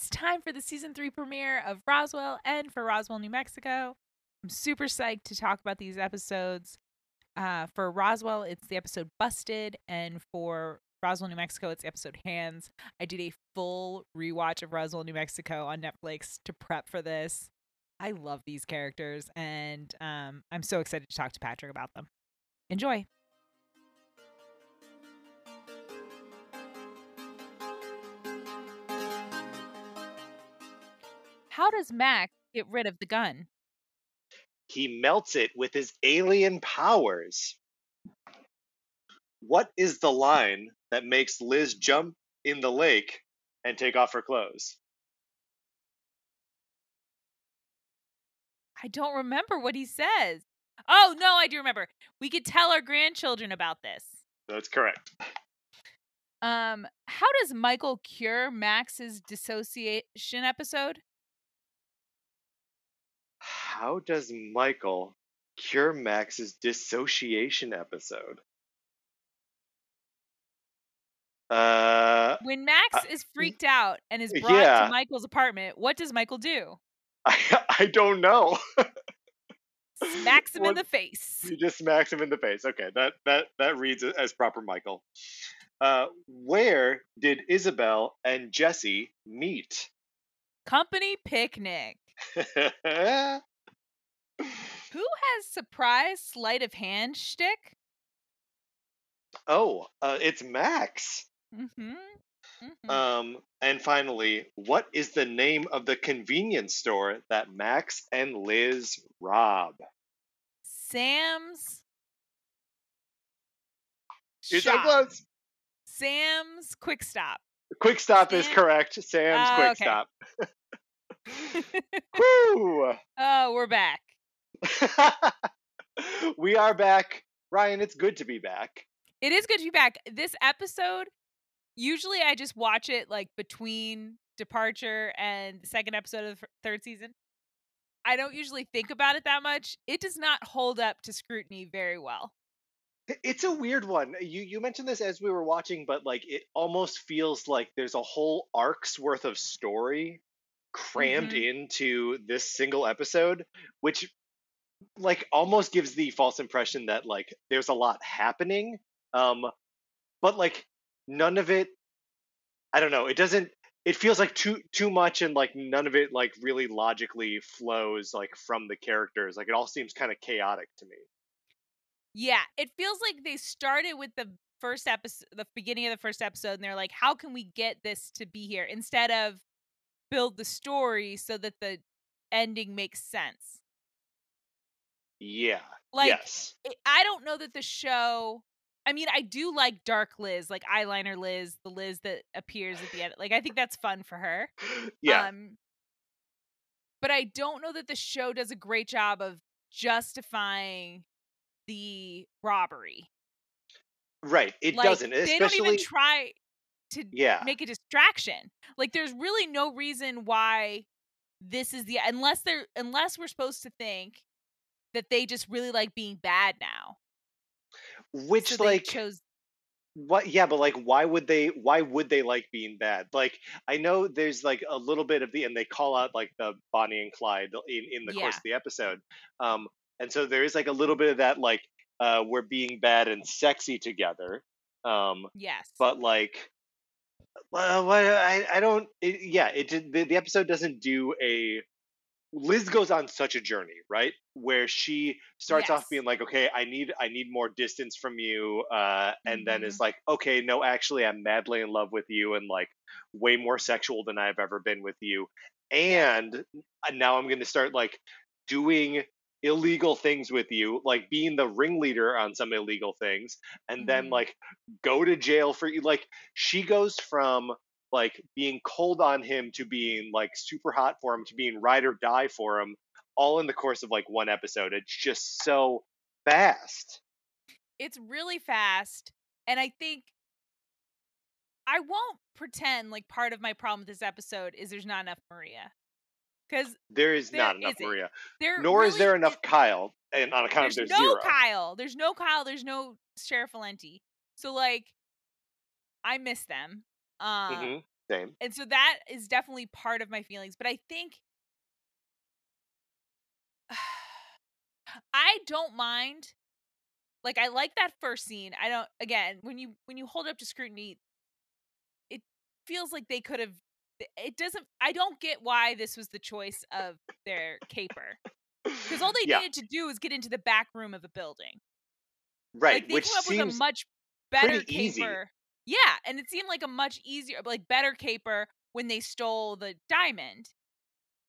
It's time for the season three premiere of Roswell and for Roswell, New Mexico. I'm super psyched to talk about these episodes. Uh, for Roswell, it's the episode Busted, and for Roswell, New Mexico, it's the episode Hands. I did a full rewatch of Roswell, New Mexico on Netflix to prep for this. I love these characters, and um, I'm so excited to talk to Patrick about them. Enjoy. How does Max get rid of the gun? He melts it with his alien powers. What is the line that makes Liz jump in the lake and take off her clothes? I don't remember what he says. Oh, no, I do remember. We could tell our grandchildren about this. That's correct. Um, how does Michael cure Max's dissociation episode? How does Michael cure Max's dissociation episode? Uh, When Max uh, is freaked out and is brought yeah. to Michael's apartment, what does Michael do? I, I don't know. Smacks him in the face. You just smacked him in the face. Okay, that that that reads as proper, Michael. Uh, where did Isabel and Jesse meet? Company picnic. Who has surprise sleight of hand shtick? oh, uh, it's Max. Mm-hmm. mm-hmm. Um, and finally, what is the name of the convenience store that Max and Liz rob? Sam's. You're so close. Sam's Quick Stop. Quick Stop is correct. Sam's Oh, Quick okay. Stop. Woo! oh, we're back. we are back. Ryan, it's good to be back. It is good to be back. This episode, usually I just watch it like between departure and the second episode of the third season. I don't usually think about it that much. It does not hold up to scrutiny very well. It's a weird one. You you mentioned this as we were watching, but like it almost feels like there's a whole arc's worth of story crammed mm-hmm. into this single episode, which like almost gives the false impression that like there's a lot happening. Um but like none of it I don't know, it doesn't it feels like too too much and like none of it like really logically flows like from the characters. Like it all seems kind of chaotic to me. Yeah, it feels like they started with the first episode, the beginning of the first episode, and they're like, how can we get this to be here? Instead of build the story so that the ending makes sense. Yeah. Like, yes. I- don't know that the show. I mean, I do like Dark Liz, like eyeliner Liz, the Liz that appears at the end. Like, I think that's fun for her. Yeah. Um, but I don't know that the show does a great job of justifying the robbery. right. It like, doesn't. They don't even try to yeah. make a distraction. Like, there's really no reason why this is the unless they're unless we're supposed to think that they just really like being bad now. Which so like chose what yeah, but like why would they why would they like being bad? Like I know there's like a little bit of the and they call out like the Bonnie and Clyde in, in the course of the episode. Um and so there is like a little bit of that like uh we're being bad and sexy together. Um yes. but like well I I don't it, yeah, it the, the episode doesn't do a Liz goes on such a journey, right? Where she starts Yes. off being like, "Okay, I need I need more distance from you," uh, and then Mhm. is like, "Okay, no, actually, I'm madly in love with you, and like way more sexual than I've ever been with you." And now I'm going to start like doing illegal things with you, like being the ringleader on some illegal things, and then Mhm. like go to jail for you. Like she goes from like being cold on him to being like super hot for him to being ride or die for him all in the course of like one episode. It's just so fast. It's really fast and i think i won't pretend like part of my problem with this episode is there's not enough maria because there is There not enough isn't. maria there nor is there enough is- kyle and on account there's of there's no zero. Kyle there's no kyle there's no sheriff valenti. So like i miss them um Mhm. Same. And so that is definitely part of my feelings. But I think I don't mind. Like I like that first scene. I don't again, when you when you hold up to scrutiny, it feels like they could have it doesn't I don't get why this was the choice of their caper. Because all they Yeah. needed to do is get into the back room of a building. Right, like they which came up with a much better pretty easy. Yeah, and it seemed like a much easier, like better caper when they stole the diamond.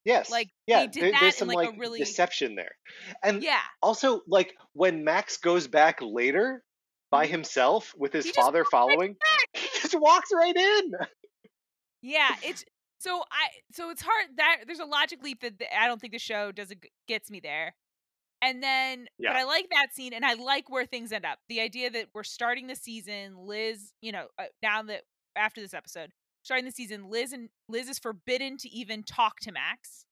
yes. like, yeah, they did there- that there's in, some like, a like really- deception there. And Yeah, also like when Max goes back later by Mhm. himself with his He father walks right following, he just walks right in. yeah. It's so I so it's hard that there's a logic leap that I don't think the show does it gets me there. And then, Yeah. but I like that scene, and I like where things end up. The idea that we're starting the season, Liz, you know, uh, now that after this episode, starting the season, Liz and Liz is forbidden to even talk to Max.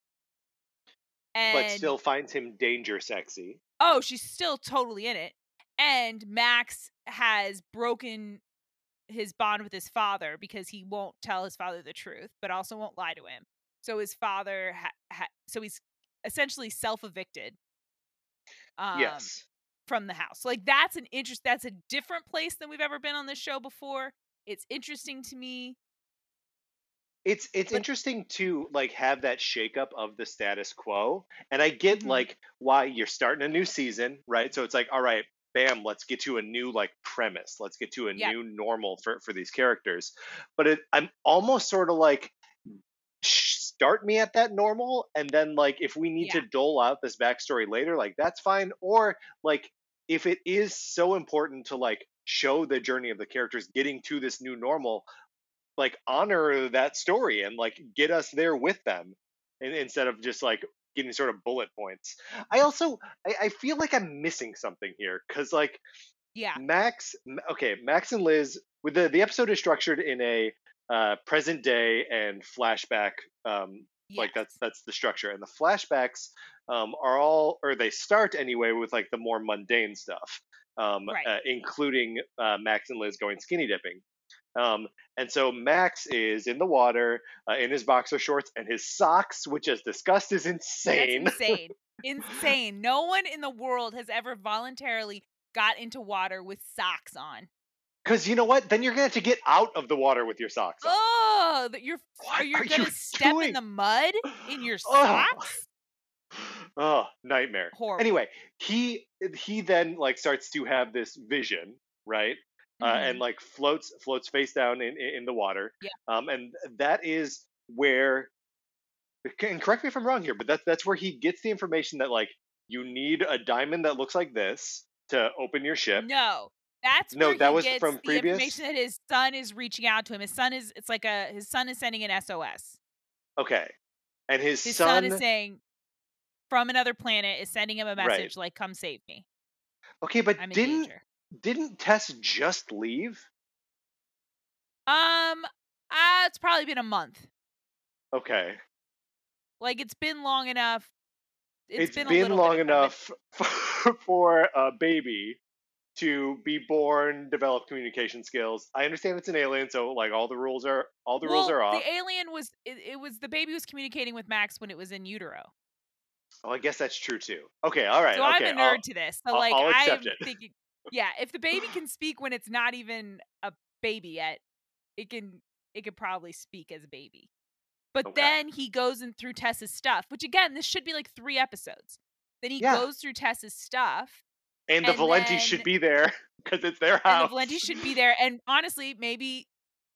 And but still finds him danger sexy. oh, she's still totally in it. And Max has broken his bond with his father because he won't tell his father the truth, but also won't lie to him. So his father, ha- ha- so he's essentially self evicted. Um, yes. from the house. Like that's an interest. That's a different place than we've ever been on this show before. It's interesting to me. It's it's but- interesting to like have that shakeup of the status quo. And I get Mhm. like why you're starting a new season, right? So it's like, all right, bam, let's get to a new like premise. Let's get to a Yeah. new normal for for these characters. But it, I'm almost sort of like sh- start me at that normal and then like if we need Yeah. to dole out this backstory later like that's fine or like if it is so important to like show the journey of the characters getting to this new normal like honor that story and like get us there with them in, instead of just like getting sort of bullet points i also i, I feel like i'm missing something here because like Yeah. Max, okay, Max and Liz. With the the episode is structured in a uh, present day and flashback. Um, Like that's that's the structure, and the flashbacks um, are all, or they start anyway with like the more mundane stuff, um, Right. uh, including uh, Max and Liz going skinny dipping. Um, and so Max is in the water uh, in his boxer shorts and his socks, which, as discussed, is insane. That's insane. insane. No one in the world has ever voluntarily got into water with socks on. Because you know what? Then you're gonna have to get out of the water with your socks on. Oh, that you're What are you gonna you step doing? in the mud in your socks? oh nightmare Horrible. anyway he he then like starts to have this vision right uh, Mhm. and like floats floats face down in in in the water Yeah. um and that is where and correct me if i'm wrong here but that's that's where he gets the information that like you need a diamond that looks like this to open your ship No, that's No, that was from the previous? information that his son is reaching out to him. His son is it's like a his son is sending an SOS. okay and his, His son, son, is saying from another planet is sending him a Right. message like "Come save me. okay but I'm didn't didn't tess just leave Um, uh, it's probably been a month. okay Like it's been long enough. it's been, been, long bit of- of it. enough for, for a baby to be born, develop communication skills. I understand it's an alien, so like all the rules are all the rules are off. The alien was it, it was the baby was communicating with Max when it was in utero. oh, I guess that's true too. Okay, all right. so okay, I'm a nerd I'll- to this. So I'll- like I'm it. thinking, yeah, if the baby can speak when it's not even a baby yet, it can it could probably speak as a baby. But Okay. then he goes in through Tess's stuff, which again, this should be like three episodes. Then he Yeah. goes through Tess's stuff, and the and Valenti then- should be there because it's their house. the Valenti should be there. And honestly, maybe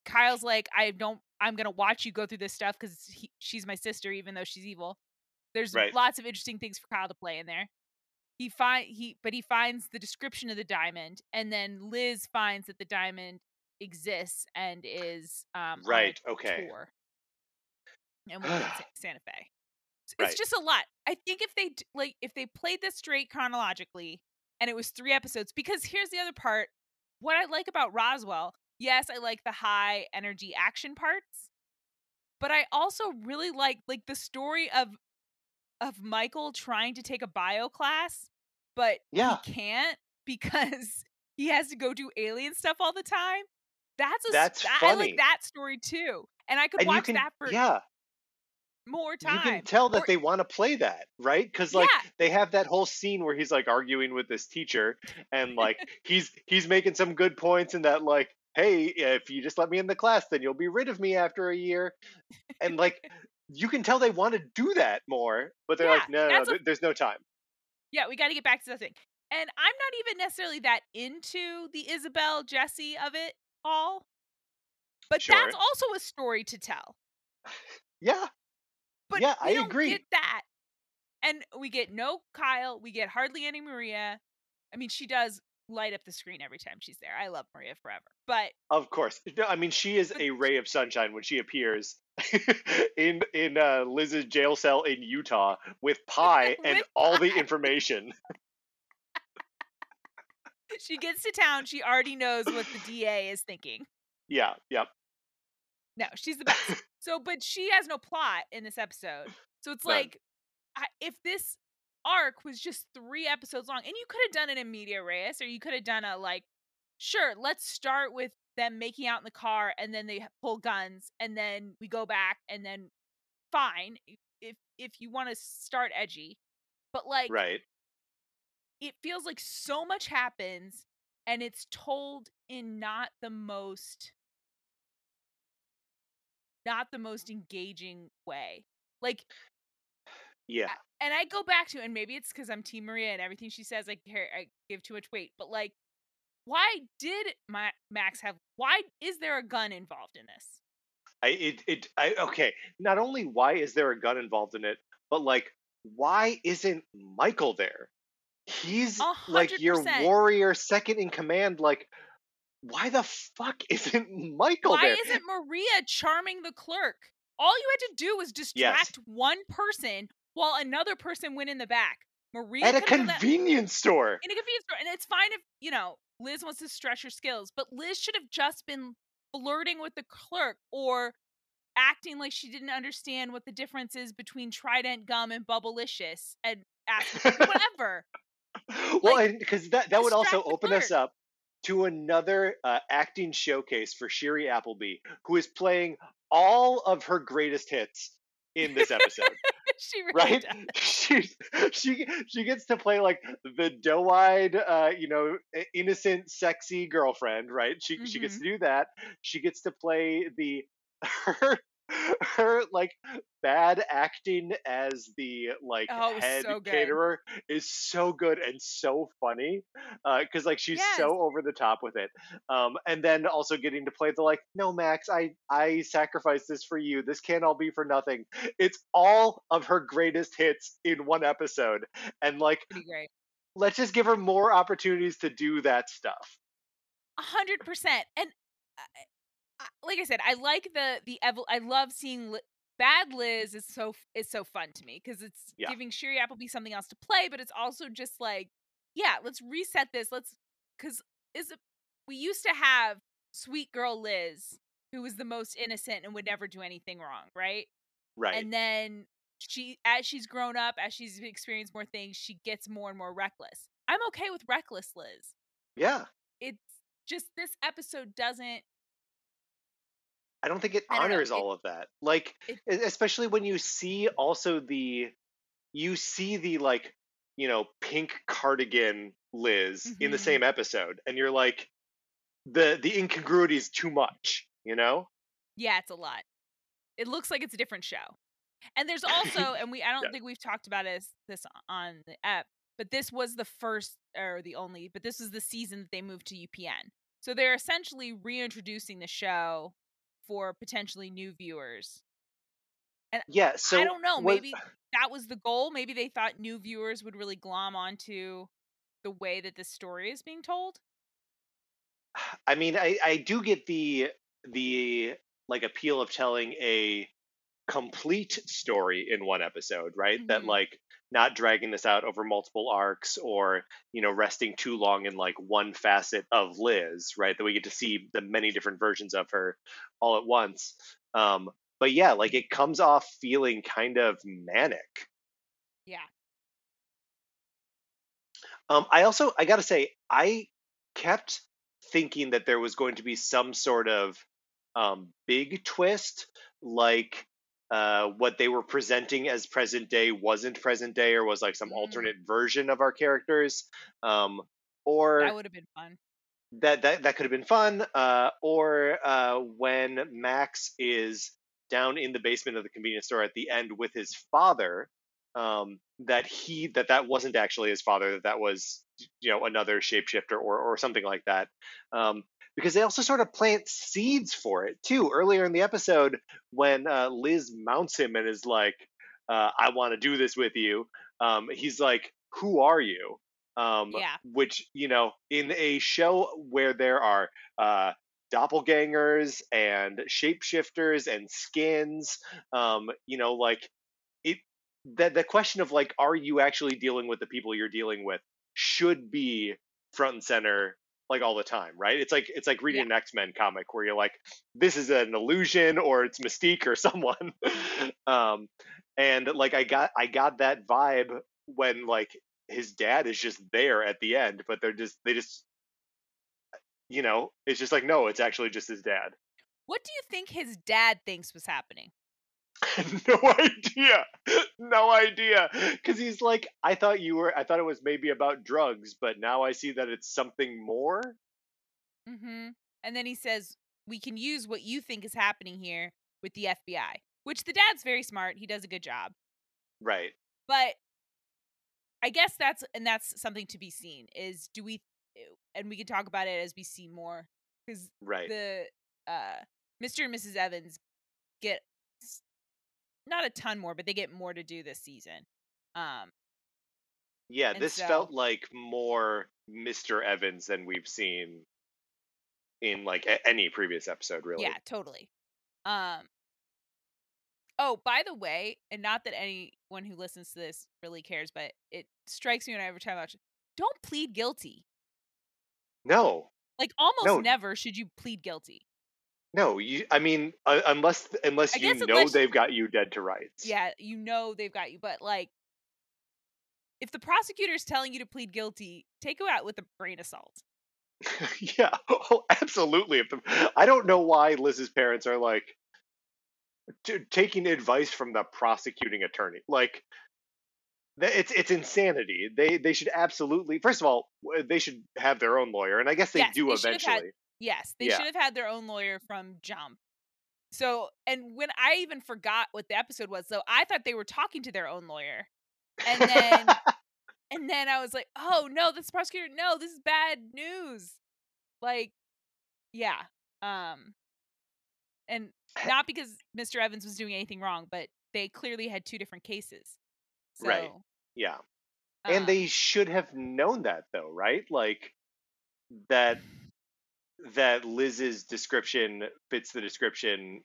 Kyle's like, I don't, I'm gonna watch you go through this stuff because she's my sister, even though she's evil. There's Right. lots of interesting things for Kyle to play in there. He find he, but he finds the description of the diamond, and then Liz finds that the diamond exists and is um Right, okay. tour. And within Sa- Santa Fe. Right. It's just a lot. I think if they like if they played this straight chronologically and it was three episodes, because here's the other part. What I like about Roswell, yes, I like the high energy action parts, but I also really like like the story of of Michael trying to take a bio class, but Yeah. he can't because he has to go do alien stuff all the time. That's a That's I- I like that story too. and I could and watch can that for yeah more time. you can tell that Or they want to play that right because like yeah, they have that whole scene where he's like arguing with this teacher and like he's he's making some good points in that like hey if you just let me in the class then you'll be rid of me after a year and like you can tell they want to do that more but they're yeah, like no no, no there's no time yeah. We got to get back to the thing, and I'm not even necessarily that into the Isabel Jesse of it all, but sure that's also a story to tell. yeah But yeah i don't agree get that, and we get no Kyle. We get hardly any Maria. I mean, she does light up the screen every time she's there. I love Maria forever, but Of course. No, I mean, she is a ray of sunshine when she appears in in uh, Liz's jail cell in Utah with pie and with all the information. she gets to town. She already knows what the DA is thinking. Yeah, yep, No, she's the best. So, but she has no plot in this episode. So it's none. like, I, if this arc was just three episodes long, and you could have done it in media res, or you could have done a like, sure, let's start with them making out in the car, and then they pull guns, and then we go back, and then fine, if if you want to start edgy, but like, Right. it feels like so much happens, and it's told in not the most not the most engaging way. Like Yeah. And I go back to and maybe it's because I'm Team Maria and everything she says I care I give too much weight. But like, why did Ma- Max have? Why is there a gun involved in this? I it it I okay. Not only why is there a gun involved in it, but like why isn't Michael there? He's A like your warrior second in command. Like, why the fuck isn't Michael Why isn't Maria charming the clerk? All you had to do was Yes. distract one person while another person went in the back. Maria At a done that convenience store. in a convenience store, and it's fine if you know Liz wants to stretch her skills, but Liz should have just been flirting with the clerk or acting like she didn't understand what the difference is between Trident gum and Bubblicious and whatever. well, Like, because that that would also open us up to another uh, acting showcase for Shiri Appleby, who is playing all of her greatest hits in this episode. she really right? She she she gets to play like the doe-eyed, uh, you know, innocent, sexy girlfriend, right? She she gets Mm-hmm. to do that. She gets to play the her her like bad acting as the like Oh, head so caterer is so good and so funny because like she's Yes. so over the top with it um and then also getting to play the like no max i i sacrificed this for you this can't all be for nothing it's all of her greatest hits in one episode and like let's just give her more opportunities to do that stuff A hundred percent. And I- I- like I said, I like the the evol- I love seeing Li- Bad Liz is so is so fun to me because it's Yeah. giving Shiri Appleby something else to play, but it's also just like, yeah, let's reset this. Let's because is it, we used to have sweet girl Liz who was the most innocent and would never do anything wrong, right? right And then she, as she's grown up, as she's experienced more things, she gets more and more reckless. I'm okay with reckless Liz. yeah It's just this episode doesn't i don't think it don't know, honors it- all of that like it- especially when you see also the you see the like you know pink cardigan liz in the Mhm. same episode and you're like the the incongruity is too much you know Yeah, it's a lot. It looks like it's a different show. And there's also, and we I don't Yeah. think we've talked about this this on the app, but this was the first or the only, but this was the season that they moved to UPN. So they're essentially reintroducing the show for potentially new viewers. And yeah so I don't know, what- maybe that was the goal. Maybe they thought new viewers would really glom onto the way that this story is being told. I mean, I, I do get the the like appeal of telling a complete story in one episode, right? That Mhm. like not dragging this out over multiple arcs or you know resting too long in like one facet of Liz, right? That we get to see the many different versions of her all at once. Um, but yeah, like it comes off feeling kind of manic. Yeah. Um, I also I gotta say I kept thinking that there was going to be some sort of um, big twist, like uh, what they were presenting as present day wasn't present day or was like some Mm. alternate version of our characters, um, or That would have been fun. that that that could have been fun. Uh, or uh, when Max is down in the basement of the convenience store at the end with his father, um, that he that that wasn't actually his father. That that was you know another shapeshifter or or something like that. Um, because they also sort of plant seeds for it too. Earlier in the episode, when uh, Liz mounts him and is like, uh, "I want to do this with you," um, he's like, "Who are you?" um, Yeah. which you know in a show where there are uh, doppelgangers and shapeshifters and skins um, you know like it that the question of like are you actually dealing with the people you're dealing with should be front and center like all the time right it's like it's like reading Yeah. an x-men comic where you're like this is an illusion or it's mystique or someone um and like i got i got that vibe when like his dad is just there at the end but they're just they just you know it's just like no it's actually just his dad What do you think his dad thinks was happening? no idea no idea because he's like i thought you were i thought it was maybe about drugs but now i see that it's something more Mm-hmm. And then he says, "We can use what you think is happening here with the FBI." Which the dad's very smart. He does a good job. right But I guess that's and that's something to be seen. Is do we and we can talk about it as we see more because right the uh Mr. and Mrs. Evans get not a ton more, but they get more to do this season. Um yeah this so- felt like more mr evans than we've seen in like a- any previous episode really Yeah, totally. Um Oh, by the way, and not that anyone who listens to this really cares, but it strikes me when I every time I watch it, don't plead guilty. no Like almost No. never should you plead guilty. No you i mean uh, unless unless I you know unless- they've got you dead to rights Yeah, you know they've got you, but like if the prosecutor's telling you to plead guilty, take it out with a grain of salt. yeah, oh, absolutely. If the, I don't know why Liz's parents are like t- taking advice from the prosecuting attorney. Like, it's it's insanity. They they should absolutely. First of all, they should have their own lawyer, and I guess they Yes, do they eventually. Yes, they Yeah. should have had their own lawyer from jump. So, and when I even forgot what the episode was, so I thought they were talking to their own lawyer. And then and then I was like, "Oh, no, this prosecutor, no, this is bad news." Like yeah. Um and not because Mr. Evans was doing anything wrong, but they clearly had two different cases. So, Right. yeah, and um, they should have known that though, right? Like that that Liz's description fits the description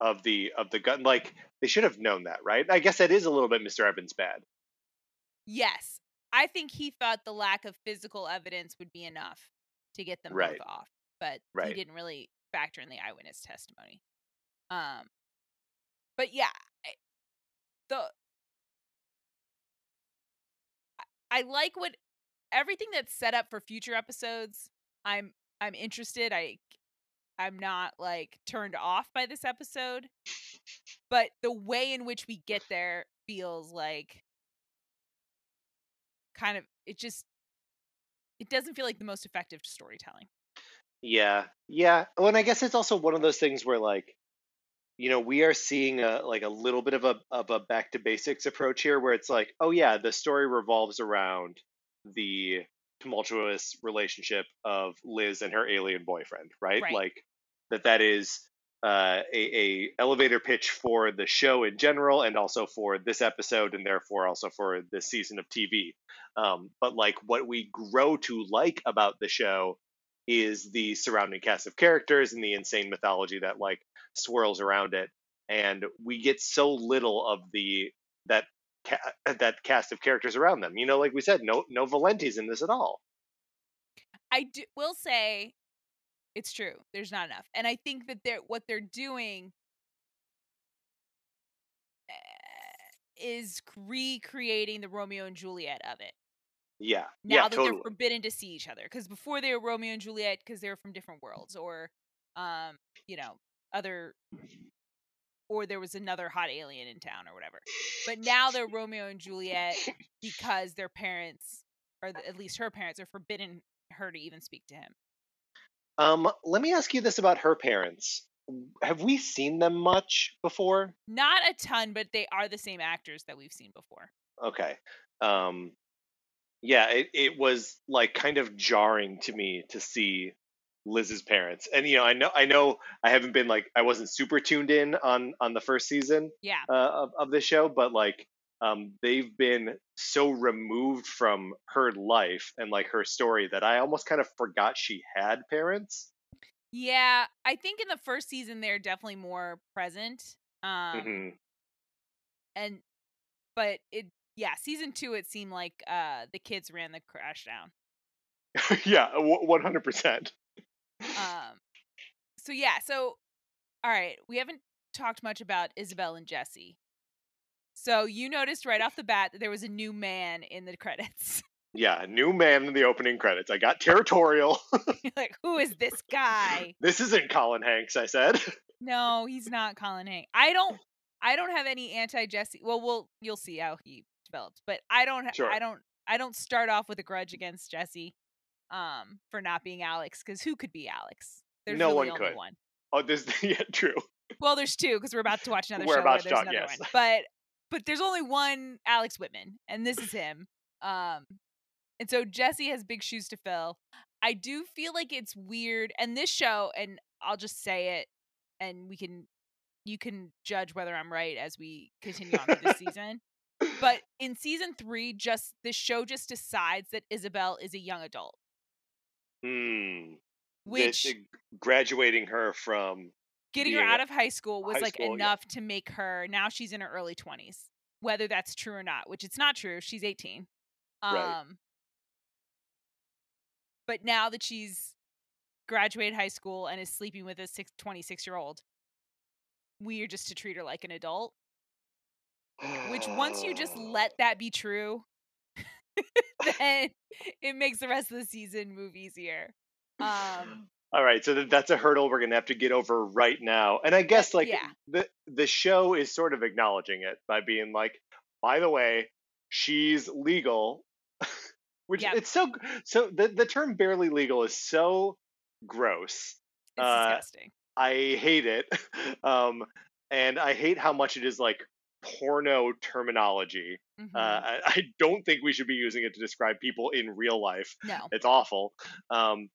of the of the gun. Like they should have known that, right? I guess that is a little bit Mr. Evans bad. Yes. I think he thought the lack of physical evidence would be enough to get them Right. both off, but Right. he didn't really factor in the eyewitness testimony. Um but yeah, I- the I like what everything that's set up for future episodes. I'm I'm interested. I I'm not like turned off by this episode. But the way in which we get there feels like kind of it just it doesn't feel like the most effective storytelling. Yeah, yeah. Oh, and I guess it's also one of those things where like, you know, we are seeing a like a little bit of a of a back to basics approach here, where it's like, oh yeah, the story revolves around the tumultuous relationship of Liz and her alien boyfriend, right? Right. Like that that is uh, a, a elevator pitch for the show in general, and also for this episode, and therefore also for this season of TV. Um, but like what we grow to like about the show is the surrounding cast of characters and the insane mythology that like swirls around it and we get so little of the that ca- that cast of characters around them you know like we said no no valenti's in this at all I do, will say it's true. There's not enough. And I think that they're what they're doing eh, is recreating the Romeo and Juliet of it. yeah Now yeah that totally they're forbidden to see each other cuz before they were Romeo and Juliet cuz they were from different worlds or um, you know, other or there was another hot alien in town or whatever. But now they're Romeo and Juliet because their parents, or at least her parents, are forbidden her to even speak to him. Um, let me ask you this about her parents. Have we seen them much before? Not a ton, but they are the same actors that we've seen before. Okay. Um, yeah, it, it was like kind of jarring to me to see Liz's parents. And you know, I know I know I haven't been like I wasn't super tuned in on on the first season Yeah. uh, of of the show, but like um they've been so removed from her life and like her story that I almost kind of forgot she had parents. Yeah, I think in the first season they're definitely more present. Um Mhm. and but it yeah, season 2 it seemed like uh the kids ran the Crashdown. yeah, one hundred percent. Um so yeah, so all right, we haven't talked much about Isabel and Jesse. So you noticed right off the bat that there was a new man in the credits. Yeah, new man in the opening credits. I got territorial. Like, who is this guy? this isn't Colin Hanks, I said. No, he's not Colin Hanks. I don't I don't have any anti Jesse. Well, we'll you'll see how he develops, but I don't Sure. I don't I don't start off with a grudge against Jesse um for not being Alex cuz who could be Alex? There's No really one could. one. Oh, this yeah, true. Well, there's two because we're about to watch another We're show about to there's talk, yes. one. But but there's only one Alex Whitman, and this is him. Um, and so Jesse has big shoes to fill. I do feel like it's weird, and this show, and I'll just say it, and we can you can judge whether I'm right as we continue on through this season. But in season three, just the show just decides that Isabel is a young adult, Hmm. which graduating her from getting her out of high school was high like school, yeah. enough to make her now she's in her early 20s whether that's true or not which it's not true she's 18 um Right. but now that she's graduated high school and is sleeping with a six, 26 year old we are just to treat her like an adult which once you just let that be true then it makes the rest of the season move easier um All right, so that's a hurdle we're gonna have to get over right now. And I guess like yeah. the the show is sort of acknowledging it by being like, by the way, she's legal, which Yep. it's so so the the term barely legal is so gross. it's Uh, disgusting I hate it, um, and I hate how much it is like porno terminology. Mhm. Uh, I, I don't think we should be using it to describe people in real life. no It's awful. Um,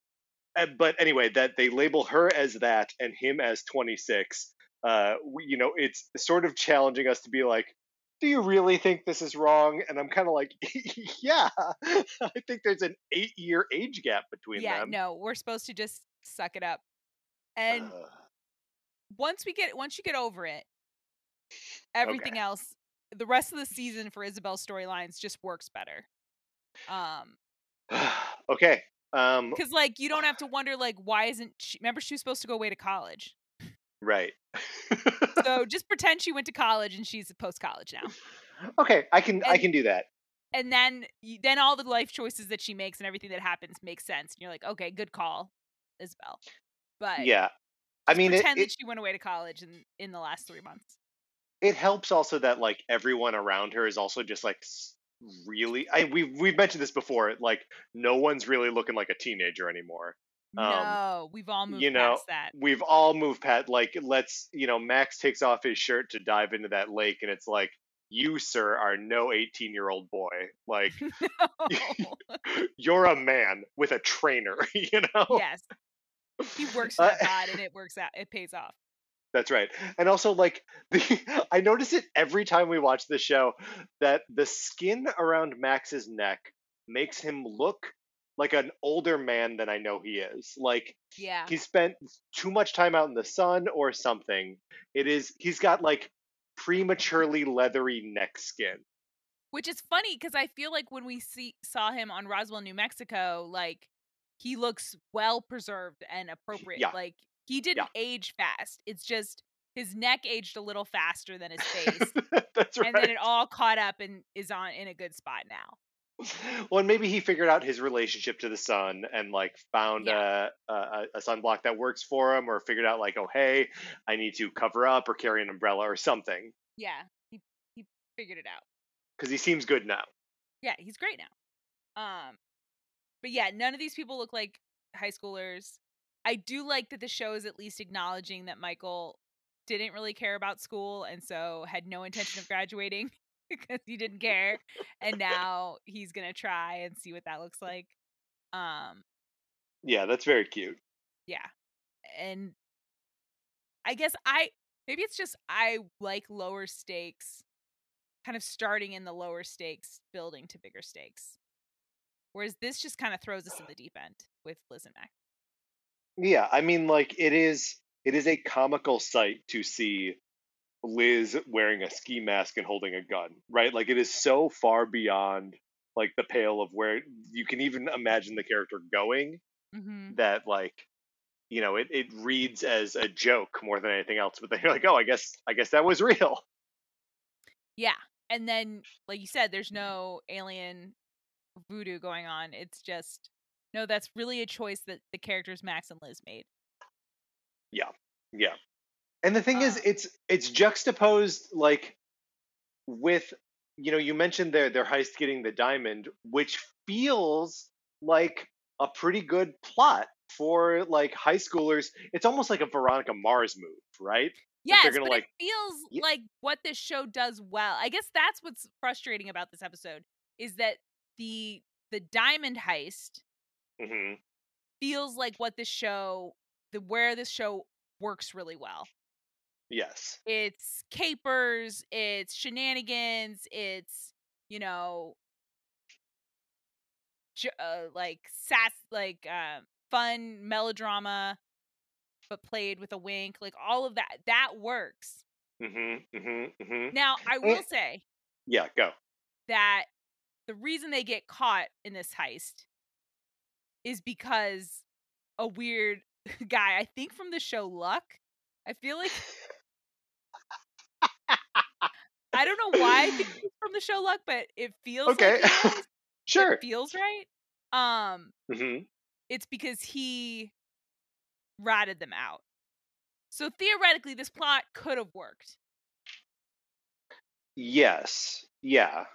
uh, but anyway, that they label her as that and him as 26. Uh, we, you know, it's sort of challenging us to be like, do you really think this is wrong? And I'm kind of like, yeah, I think there's an eight year age gap between yeah them. no we're supposed to just suck it up and once we get once you get over it everything else the rest of the season for isabel's storylines just works better um okay. Um, because like you don't have to wonder like why isn't she remember she was supposed to go away to college right. so just pretend she went to college and she's post college now okay, I can I can do that. and then then all the life choices that she makes and everything that happens makes sense and you're like okay good call isabel but Yeah. I mean, it, pretend it, that she went away to college in in the last three months it helps also that like everyone around her is also just like really I we've we've mentioned this before like no one's really looking like a teenager anymore. Um, no we've all moved you know, past that We've all moved past like let's you know Max takes off his shirt to dive into that lake and it's like you sir are no 18 year old boy like No. you're a man with a trainer you know yes. He works Uh, that pod and it works out. It pays off. That's right. And also like the I notice it every time we watch the show that the skin around Max's neck makes him look like an older man than I know he is. Like Yeah. he spent too much time out in the sun or something. It is he's got like prematurely leathery neck skin. Which is funny because I feel like when we see saw him on Roswell, New Mexico, like he looks well preserved and appropriate. Yeah. Like he didn't age fast. It's just his neck aged a little faster than his face. That's right. and then it all caught up and is on in a good spot now. well, and maybe he figured out his relationship to the sun and like found Yeah. a, a a sunblock that works for him, or figured out like, oh hey, I need to cover up or carry an umbrella or something Yeah, he he figured it out. because he seems good now. Yeah, he's great now. Um, but yeah, none of these people look like high schoolers. I do like that the show is at least acknowledging that Michael didn't really care about school and so had no intention of graduating because he didn't care, and now he's gonna try and see what that looks like. Um, Yeah, that's very cute. yeah, and I guess I maybe it's just I like lower stakes, kind of starting in the lower stakes, building to bigger stakes. Whereas this just kind of throws us in the deep end with Liz and Mac. Yeah, I mean, like it is it is a comical sight to see Liz wearing a ski mask and holding a gun, right? Like it is so far beyond like the pale of where you can even imagine the character going Mm-hmm. that like you know it, it reads as a joke more than anything else but then you're like oh i guess i guess that was real Yeah. And then, like you said, there's no alien voodoo going on. It's just, no, that's really a choice that the characters Max and Liz made. yeah Yeah. and the thing is Uh. it's it's juxtaposed like with you know you mentioned their their heist getting the diamond which feels like a pretty good plot for like high schoolers it's almost like a veronica mars move right Yes, they're gonna, but like- it feels Ye- like what this show does well. I guess that's what's frustrating about this episode is that the the diamond heist hmm feels like what this show the where this show works really well. yes It's capers, it's shenanigans, it's you know j- uh, like sass like uh, fun melodrama but played with a wink like all of that that works hmm hmm hmm now i will Eh. say yeah go that the reason they get caught in this heist is because a weird guy i think from the show luck i feel like i don't know why I think he's from the show luck but it feels okay like he is. sure it feels right um hmm it's because he ratted them out. So theoretically, this plot could have worked yes yeah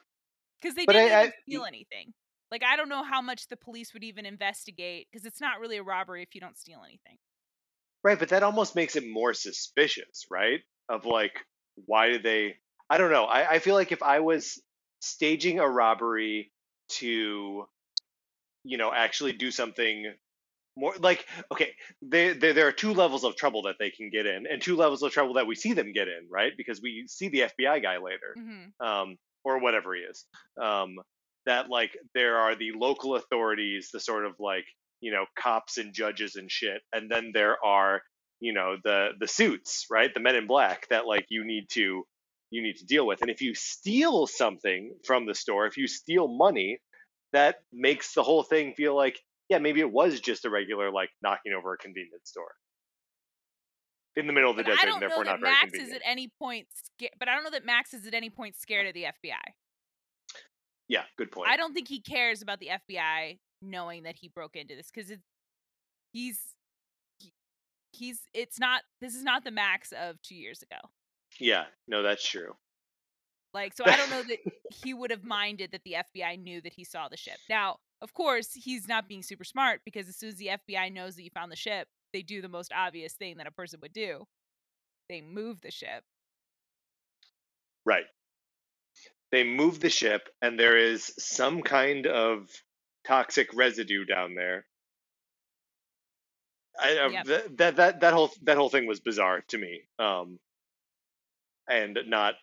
because they But didn't I- I- steal anything. Like I don't know how much the police would even investigate because it's not really a robbery if you don't steal anything. Right, but that almost makes it more suspicious, right? Of like, why did they? I don't know. I, I feel like if I was staging a robbery to, you know, actually do something more like, okay, they, they, there are two levels of trouble that they can get in, and two levels of trouble that we see them get in, right? Because we see the FBI guy later hmm um, or whatever he is. Um, that like there are the local authorities, the sort of like you know cops and judges and shit, and then there are you know the the suits, right? The men in black that like you need to you need to deal with. And if you steal something from the store, if you steal money, that makes the whole thing feel like yeah maybe it was just a regular like knocking over a convenience store in the middle of the But desert, and therefore not very Max convenient. is at any point scared. But I don't know that Max is at any point scared of the FBI. Yeah, good point. I don't think he cares about the FBI knowing that he broke into this because it's he's he, he's it's not this is not the Max of two years ago. yeah, no, that's true. Like, so I don't know that he would have minded that the FBI knew that he saw the ship. Now, of course, he's not being super smart because as soon as the FBI knows that you found the ship, they do the most obvious thing that a person would do. They move the ship. Right. They move the ship, and there is some kind of toxic residue down there. I, uh, Yep. th- that that that whole that whole thing was bizarre to me. Um, and not,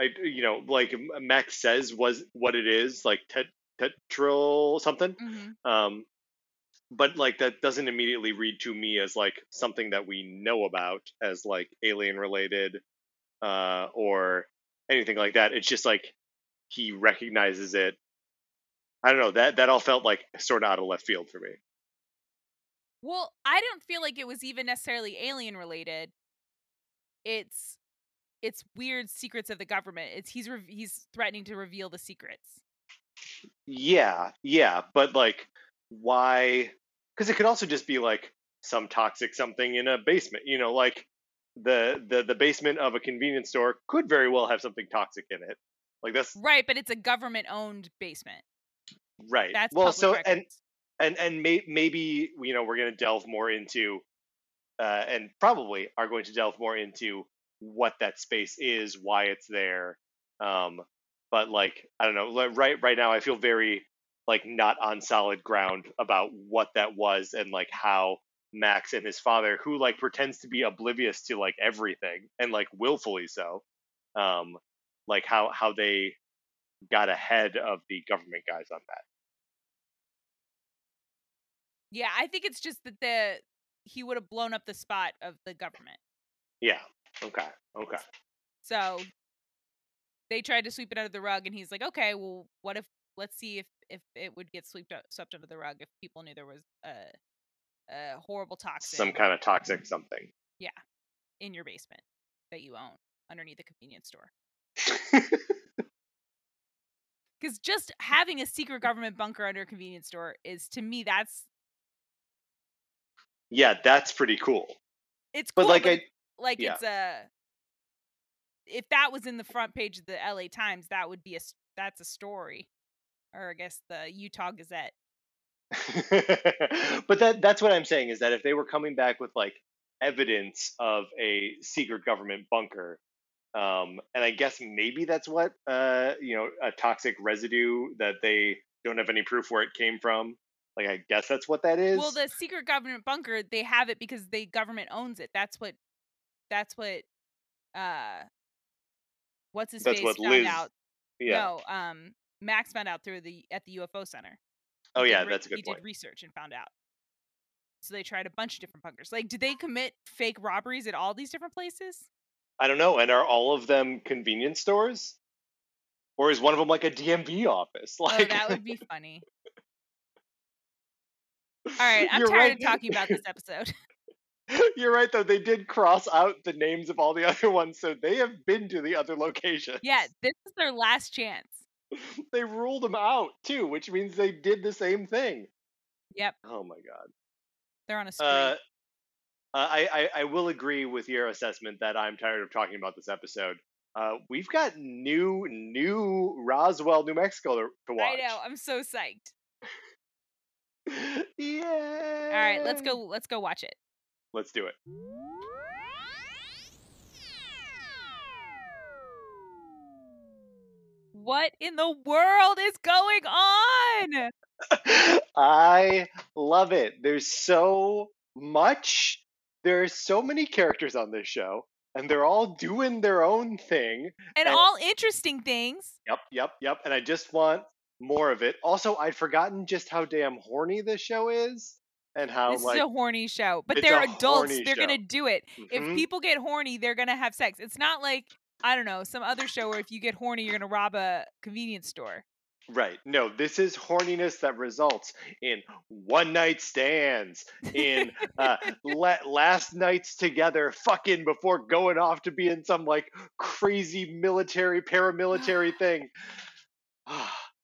I you know like Max says was what it is like tet- tetryl something. Mm-hmm. Um, but like that doesn't immediately read to me as like something that we know about as like alien related, uh, or anything like that. It's just like he recognizes it. I don't know that that all felt like sort of out of left field for me. Well, I don't feel like it was even necessarily alien related. It's it's weird secrets of the government. It's he's re- he's threatening to reveal the secrets. Yeah, yeah, but like, why? Because it could also just be like some toxic something in a basement. You know, like the the the basement of a convenience store could very well have something toxic in it. Like that's Right, but it's a government owned basement. right. That's well, so records. and and and may, maybe you know we're going to delve more into uh, and probably are going to delve more into what that space is why it's there um but like i don't know right right now i feel very like not on solid ground about what that was and like how max and his father who like pretends to be oblivious to like everything and like willfully so um like how how they got ahead of the government guys on that yeah, I think it's just that the he would have blown up the spot of the government. yeah okay okay So they tried to sweep it under the rug, and he's like, "Okay, well, what if? Let's see if if it would get swept up, swept under the rug if people knew there was a a horrible toxin some kind of toxic something Yeah. in your basement that you own underneath a convenience store." Because just having a secret government bunker under a convenience store is, to me, that's yeah that's pretty cool it's but like but i like yeah. it's a if that was in the front page of the LA Times, that would be a. that's a story, or I guess the Utah Gazette. but that that's what I'm saying is that if they were coming back with like evidence of a secret government bunker, um, and I guess maybe that's what uh, you know a toxic residue that they don't have any proof where it came from. Like I guess that's what that is. Well, the secret government bunker, they have it because the government owns it. That's what that's what uh what's his That's face what found Liz- out. yeah. No, um Max found out through the at the UFO center. Oh yeah, re- that's a good he point. did research and found out. So they tried a bunch of different bunkers. Like, did they commit fake robberies at all these different places? I don't know. And are all of them convenience stores? Or is one of them like a DMV office? Oh, like oh, that would be funny. All right, I'm You're tired right. of talking about this episode. You're right though. They did cross out the names of all the other ones, so they have been to the other locations. yeah, this is their last chance. They ruled them out too, which means they did the same thing. Yep, Oh my god. they're on a spree. Uh, I, I I will agree with your assessment that I'm tired of talking about this episode. Uh, we've got new new Roswell, New Mexico to, to watch. I know. I'm so psyched. yeah. All right, let's go. Let's go watch it. Let's do it. What in the world is going on? I love it. There's so much. There are so many characters on this show, and they're all doing their own thing. And And- all interesting things. Yep, yep, yep. And I just want more of it. Also, I'd forgotten just how damn horny this show is, and how This like is a horny show, but they're adults. They're gonna do it. If mhm. people get horny, they're gonna have sex. It's not like I don't know some other show where if you get horny, you're gonna rob a convenience store. Right. No, this is horniness that results in one night stands, in uh, la- last nights together, fucking before going off to be in some like crazy military, paramilitary thing.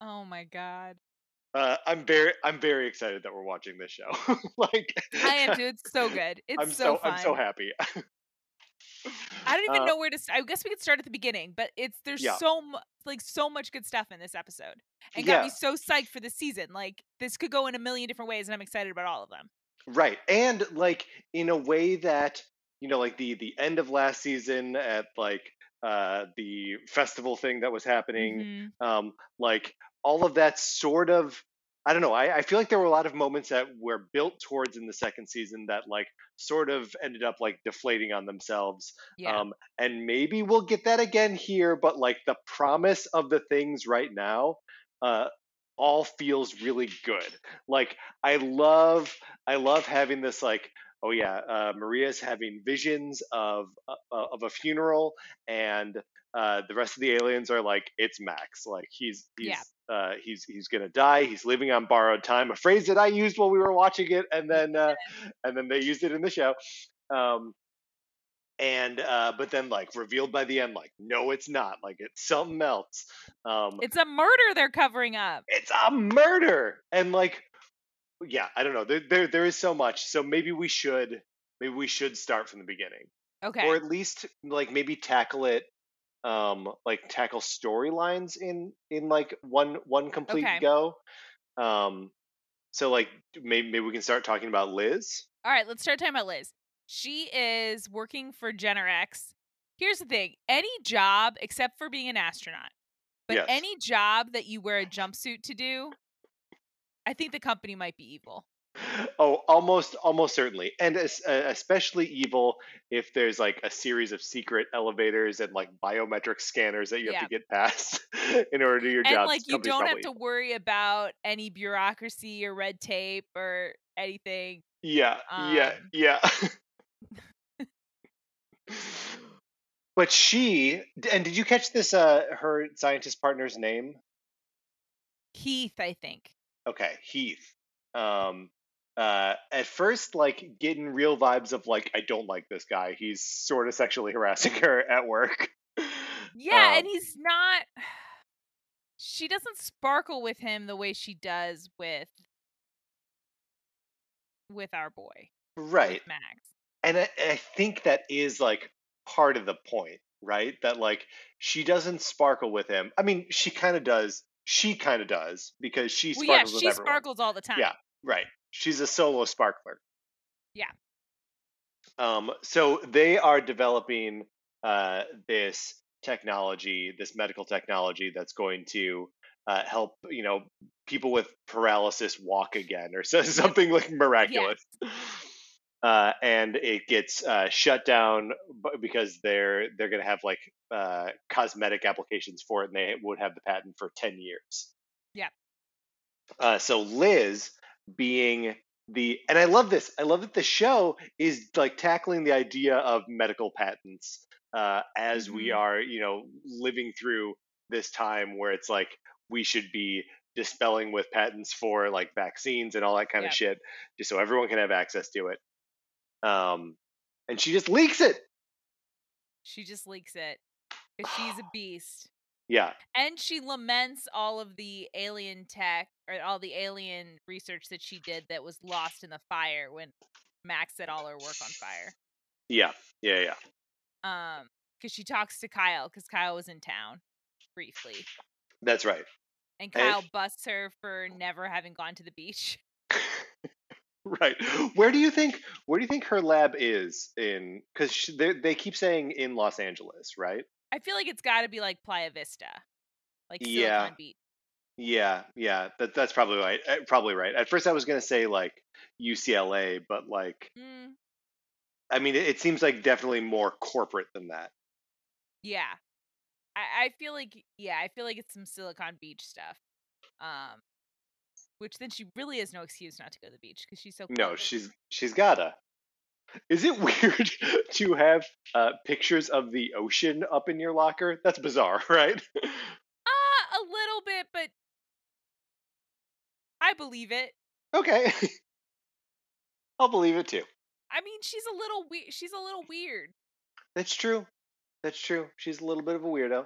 Oh my god, uh, I'm very, I'm very excited that we're watching this show. like, I am too. It's so good. It's I'm so, so, fun. I'm so happy. I don't even Uh, know where to. St- I guess we could start at the beginning, but it's there's Yeah. so much like so much good stuff in this episode, and got Yeah. me so psyched for the season. Like this could go in a million different ways, and I'm excited about all of them. Right. And like in a way that, you know, like the the end of last season at like uh the festival thing that was happening, Mhm. um, like all of that sort of I don't know, I, I feel like there were a lot of moments that were built towards in the second season that like sort of ended up like deflating on themselves. Yeah. Um, and maybe we'll get that again here, but like the promise of the things right now, uh, all feels really good. Like I love, I love having this like, oh yeah, uh, Maria's having visions of uh, of a funeral, and uh, the rest of the aliens are like, it's Max. Like he's he's Yeah. Uh, he's he's gonna die. He's living on borrowed time. A phrase that I used while we were watching it, and then uh, and then they used it in the show. Um, and uh, but then like revealed by the end, like no, it's not. Like it's something else. Um, It's a murder they're covering up. it's a murder, and like yeah, I don't know. There there there is so much. So maybe we should maybe we should start from the beginning, Okay. or at least like maybe tackle it. Um, like tackle storylines in in like one one complete Okay. go. Um, so like maybe maybe we can start talking about Liz. All right, let's start talking about Liz. She is working for Generex. Here's the thing any job, except for being an astronaut, but Yes. any job that you wear a jumpsuit to do, I think the company might be evil. Oh, almost, almost certainly, and uh, especially evil if there's like a series of secret elevators and like biometric scanners that you have Yeah. to get past in order to do your job. and like you don't have to worry about any bureaucracy or red tape or anything. Yeah, yeah, um, yeah. but she, and did you catch this? Uh, her scientist partner's name? Heath, I think. Okay, Heath. Um, uh, at first, like getting real vibes of like I don't like this guy. He's sort of sexually harassing her at work. Yeah, Um, and he's not. She doesn't sparkle with him the way she does with with our boy, right. Max. and I, I think that is like part of the point right that like she doesn't sparkle with him i mean she kind of does she kind of does because she Well, yeah, sparkles she sparkles all the time. Yeah. right she's a solo sparkler Yeah. um so they are developing uh this technology this medical technology that's going to uh, help you know people with paralysis walk again or so, something like miraculous uh, and it gets uh, shut down because they're they're going to have like uh, cosmetic applications for it, and they would have the patent for ten years. Yeah. Uh, so Liz, being the and I love this. I love that the show is like tackling the idea of medical patents uh, as we Mhm. are, you know, living through this time where it's like we should be dispelling with patents for like vaccines and all that kind of shit, just so everyone can have access to it um, and she just leaks it. She just leaks it because she's a beast. Yeah, And she laments all of the alien tech or all the alien research that she did that was lost in the fire when Max set all her work on fire. yeah, yeah, yeah. Um, because she talks to Kyle because Kyle was in town briefly, That's right. and And- Kyle busts her for never having gone to the beach. right. Where do you think? Where do you think her lab is in? Because they they keep saying in Los Angeles, right? I feel like it's got to be like Playa Vista, like Silicon Yeah. Beach. Yeah, yeah. That that's probably right. uh, Probably right. At first, I was gonna say like UCLA, but like, Mm, I mean, it, it seems like definitely more corporate than that. yeah, I, I feel like yeah, I feel like it's some Silicon Beach stuff. Um, which then she really has no excuse not to go to the beach because she's so No, she's she's gotta. Is it weird to have uh, pictures of the ocean up in your locker? That's bizarre, right? Uh, a little bit, but I believe it. okay, I'll believe it too. I mean, she's a little weird. She's a little weird. That's true. That's true. She's a little bit of a weirdo.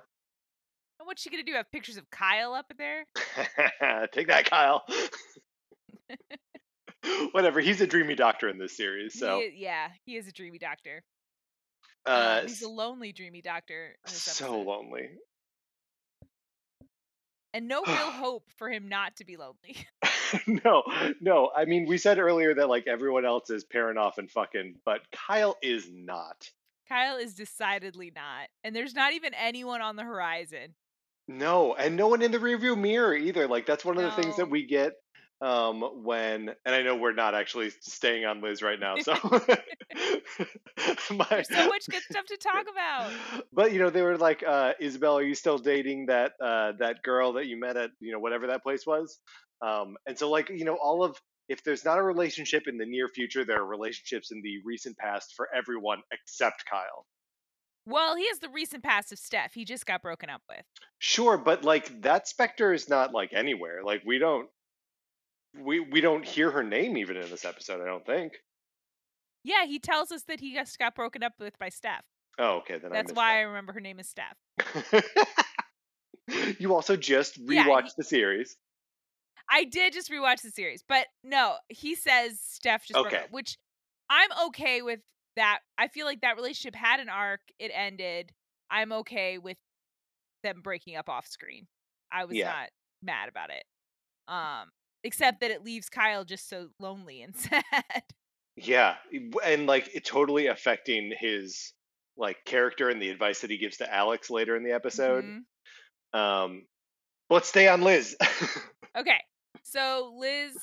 And what's she gonna do? Have pictures of Kyle up in there? Take that, Kyle. Whatever. He's a dreamy doctor in this series, so He, yeah, he is a dreamy doctor. uh, Um, he's a lonely, dreamy doctor. So lonely. and no real hope for him not to be lonely. no, no. I mean, we said earlier that like everyone else is pairing off and fucking, but Kyle is not. Kyle is decidedly not, and there's not even anyone on the horizon. No, and no one in the rearview mirror either. Like that's one of the things that we get um when and I know we're not actually staying on Liz right now, so my, There's so much good stuff to talk about. But you know, they were like, uh, Isabel, are you still dating that uh that girl that you met at, you know, whatever that place was? Um and so like, you know, all of if there's not a relationship in the near future, there are relationships in the recent past for everyone except Kyle. Well, he has the recent past of Steph. He just got broken up with. Sure, but like that specter is not like anywhere. Like we don't we we don't hear her name even in this episode, I don't think. Yeah, he tells us that he just got broken up with by Steph. Oh, okay. Then That's I why I remember her name is Steph. you also just Yeah, rewatched he- the series. I did just rewatch the series, but no, he says Steph just broke up, which I'm okay with that. I feel like that relationship had an arc. It ended. I'm okay with them breaking up off screen. I was Yeah. not mad about it. Um, except that it leaves Kyle just so lonely and sad. Yeah, and like it totally affecting his like character and the advice that he gives to Alex later in the episode. Mhm. Um, let's stay on Liz. Okay. So Liz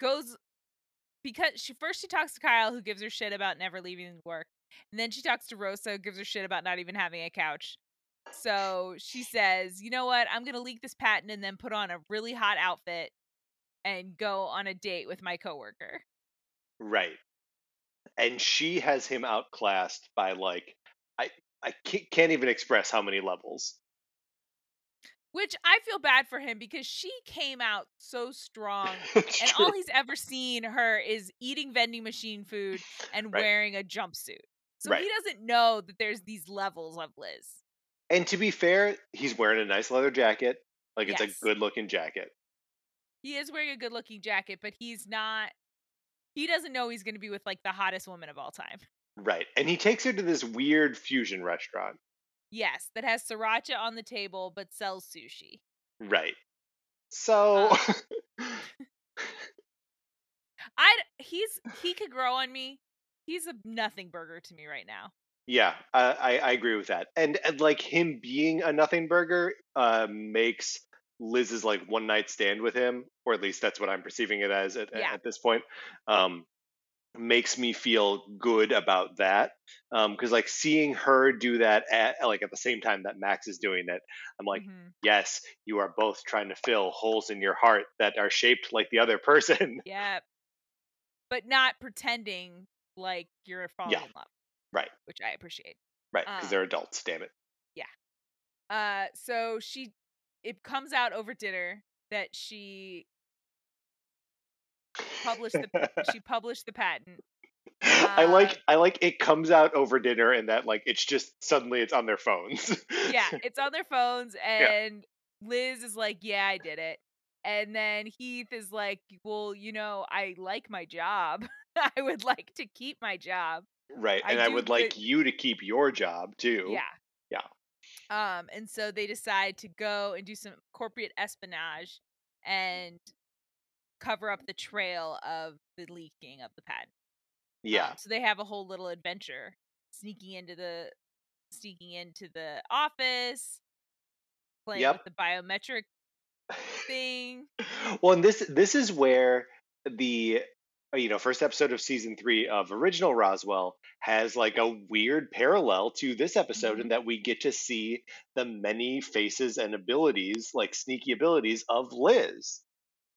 goes because she first she talks to Kyle who gives her shit about never leaving work. And then she talks to Rosa who gives her shit about not even having a couch. So she says, "You know what? I'm going to leak this patent and then put on a really hot outfit and go on a date with my coworker." right, and she has him outclassed by like I I can't even express how many levels. Which I feel bad for him because she came out so strong and all he's ever seen her is eating vending machine food and Right. wearing a jumpsuit. So Right. he doesn't know that there's these levels of Liz. And to be fair, he's wearing a nice leather jacket. Like it's Yes. a good looking jacket. He is wearing a good looking jacket, but he's not he doesn't know he's going to be with like the hottest woman of all time. Right. And he takes her to this weird fusion restaurant. Yes, that has sriracha on the table but sells sushi. Right. So Uh, I he's he could grow on me. He's a nothing burger to me right now. Yeah, I, I I agree with that. And, and like him being a nothing burger uh, makes Liz's like one night stand with him, or at least that's what I'm perceiving it as at, Yeah. at this point. Um, makes me feel good about that because like seeing her do that at like at the same time that Max is doing it, I'm like, Mhm. yes, you are both trying to fill holes in your heart that are shaped like the other person. Yeah. But not pretending like you're falling in love. Right. Which I appreciate. right, because Uh, they're adults. Damn it. Yeah uh so she it comes out over dinner that she published the she published the patent. I Uh, like I like it comes out over dinner and that like it's just suddenly it's on their phones. Yeah, it's on their phones and Liz is like, "Yeah, I did it." And then Heath is like, "Well, you know, I like my job. I would like to keep my job." right. I And I, would like you to keep your job too. Yeah. Yeah. Um, and so they decide to go and do some corporate espionage and cover up the trail of the leaking of the patent. Yeah. Um, so they have a whole little adventure sneaking into the sneaking into the office, playing Yep. with the biometric thing. well, and this this is where the you know first episode of season three of original Roswell has like a weird parallel to this episode Mhm. in that we get to see the many faces and abilities, like sneaky abilities of Liz.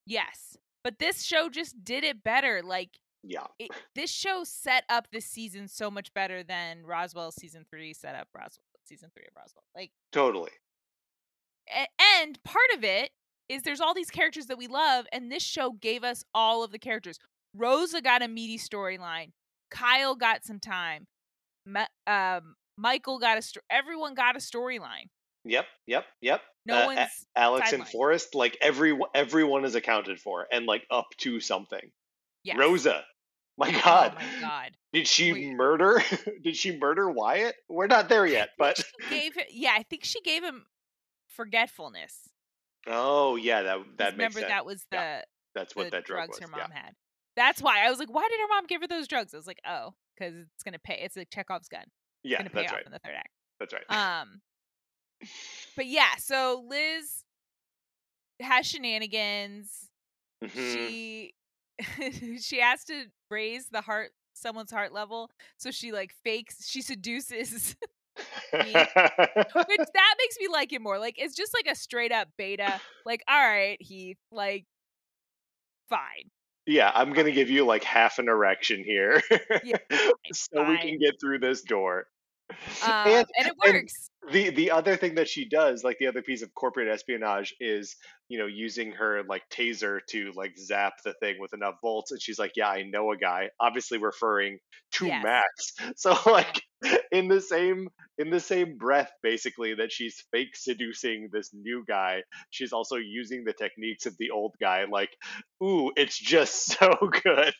Yes. But this show just did it better. Like Yeah. it, this show set up this season so much better than Roswell season 3 set up Roswell season 3 of Roswell. Like Totally. and part of it is there's all these characters that we love and this show gave us all of the characters rosa got a meaty storyline kyle got some time Ma- um, michael got a sto- everyone got a storyline Yep. Yep. Yep. no Uh, a- one's Alex and. Forrest, like every everyone is accounted for and like up to something. yes. Rosa, my oh God, my god did she Wait. murder? did she murder Wyatt? We're not there yet, but gave it yeah i think she gave him forgetfulness oh yeah, that that makes remember sense. that was the, Yeah, That's what the that drug drugs was. her yeah. mom had that's why i was like why did her mom give her those drugs i was like oh because it's gonna pay it's like chekhov's gun Yeah, gonna pay that's right. in the third act That's right. Um, but yeah, so Liz has shenanigans. Mhm. She she has to raise the heart someone's heart level, so she like fakes she seduces, which that makes me like it more. Like it's just like a straight up beta. Like all right, Heath, like fine. Yeah, I'm gonna give you like half an erection here, Yeah, so we can get through this door. Um, and, and, it works. And the the other thing that she does, like the other piece of corporate espionage, is you know using her like taser to like zap the thing with enough volts. And she's like, "Yeah, I know a guy." Obviously referring to yes. Max. So like in the same in the same breath, basically that she's fake seducing this new guy, she's also using the techniques of the old guy. Like, ooh, it's just so good.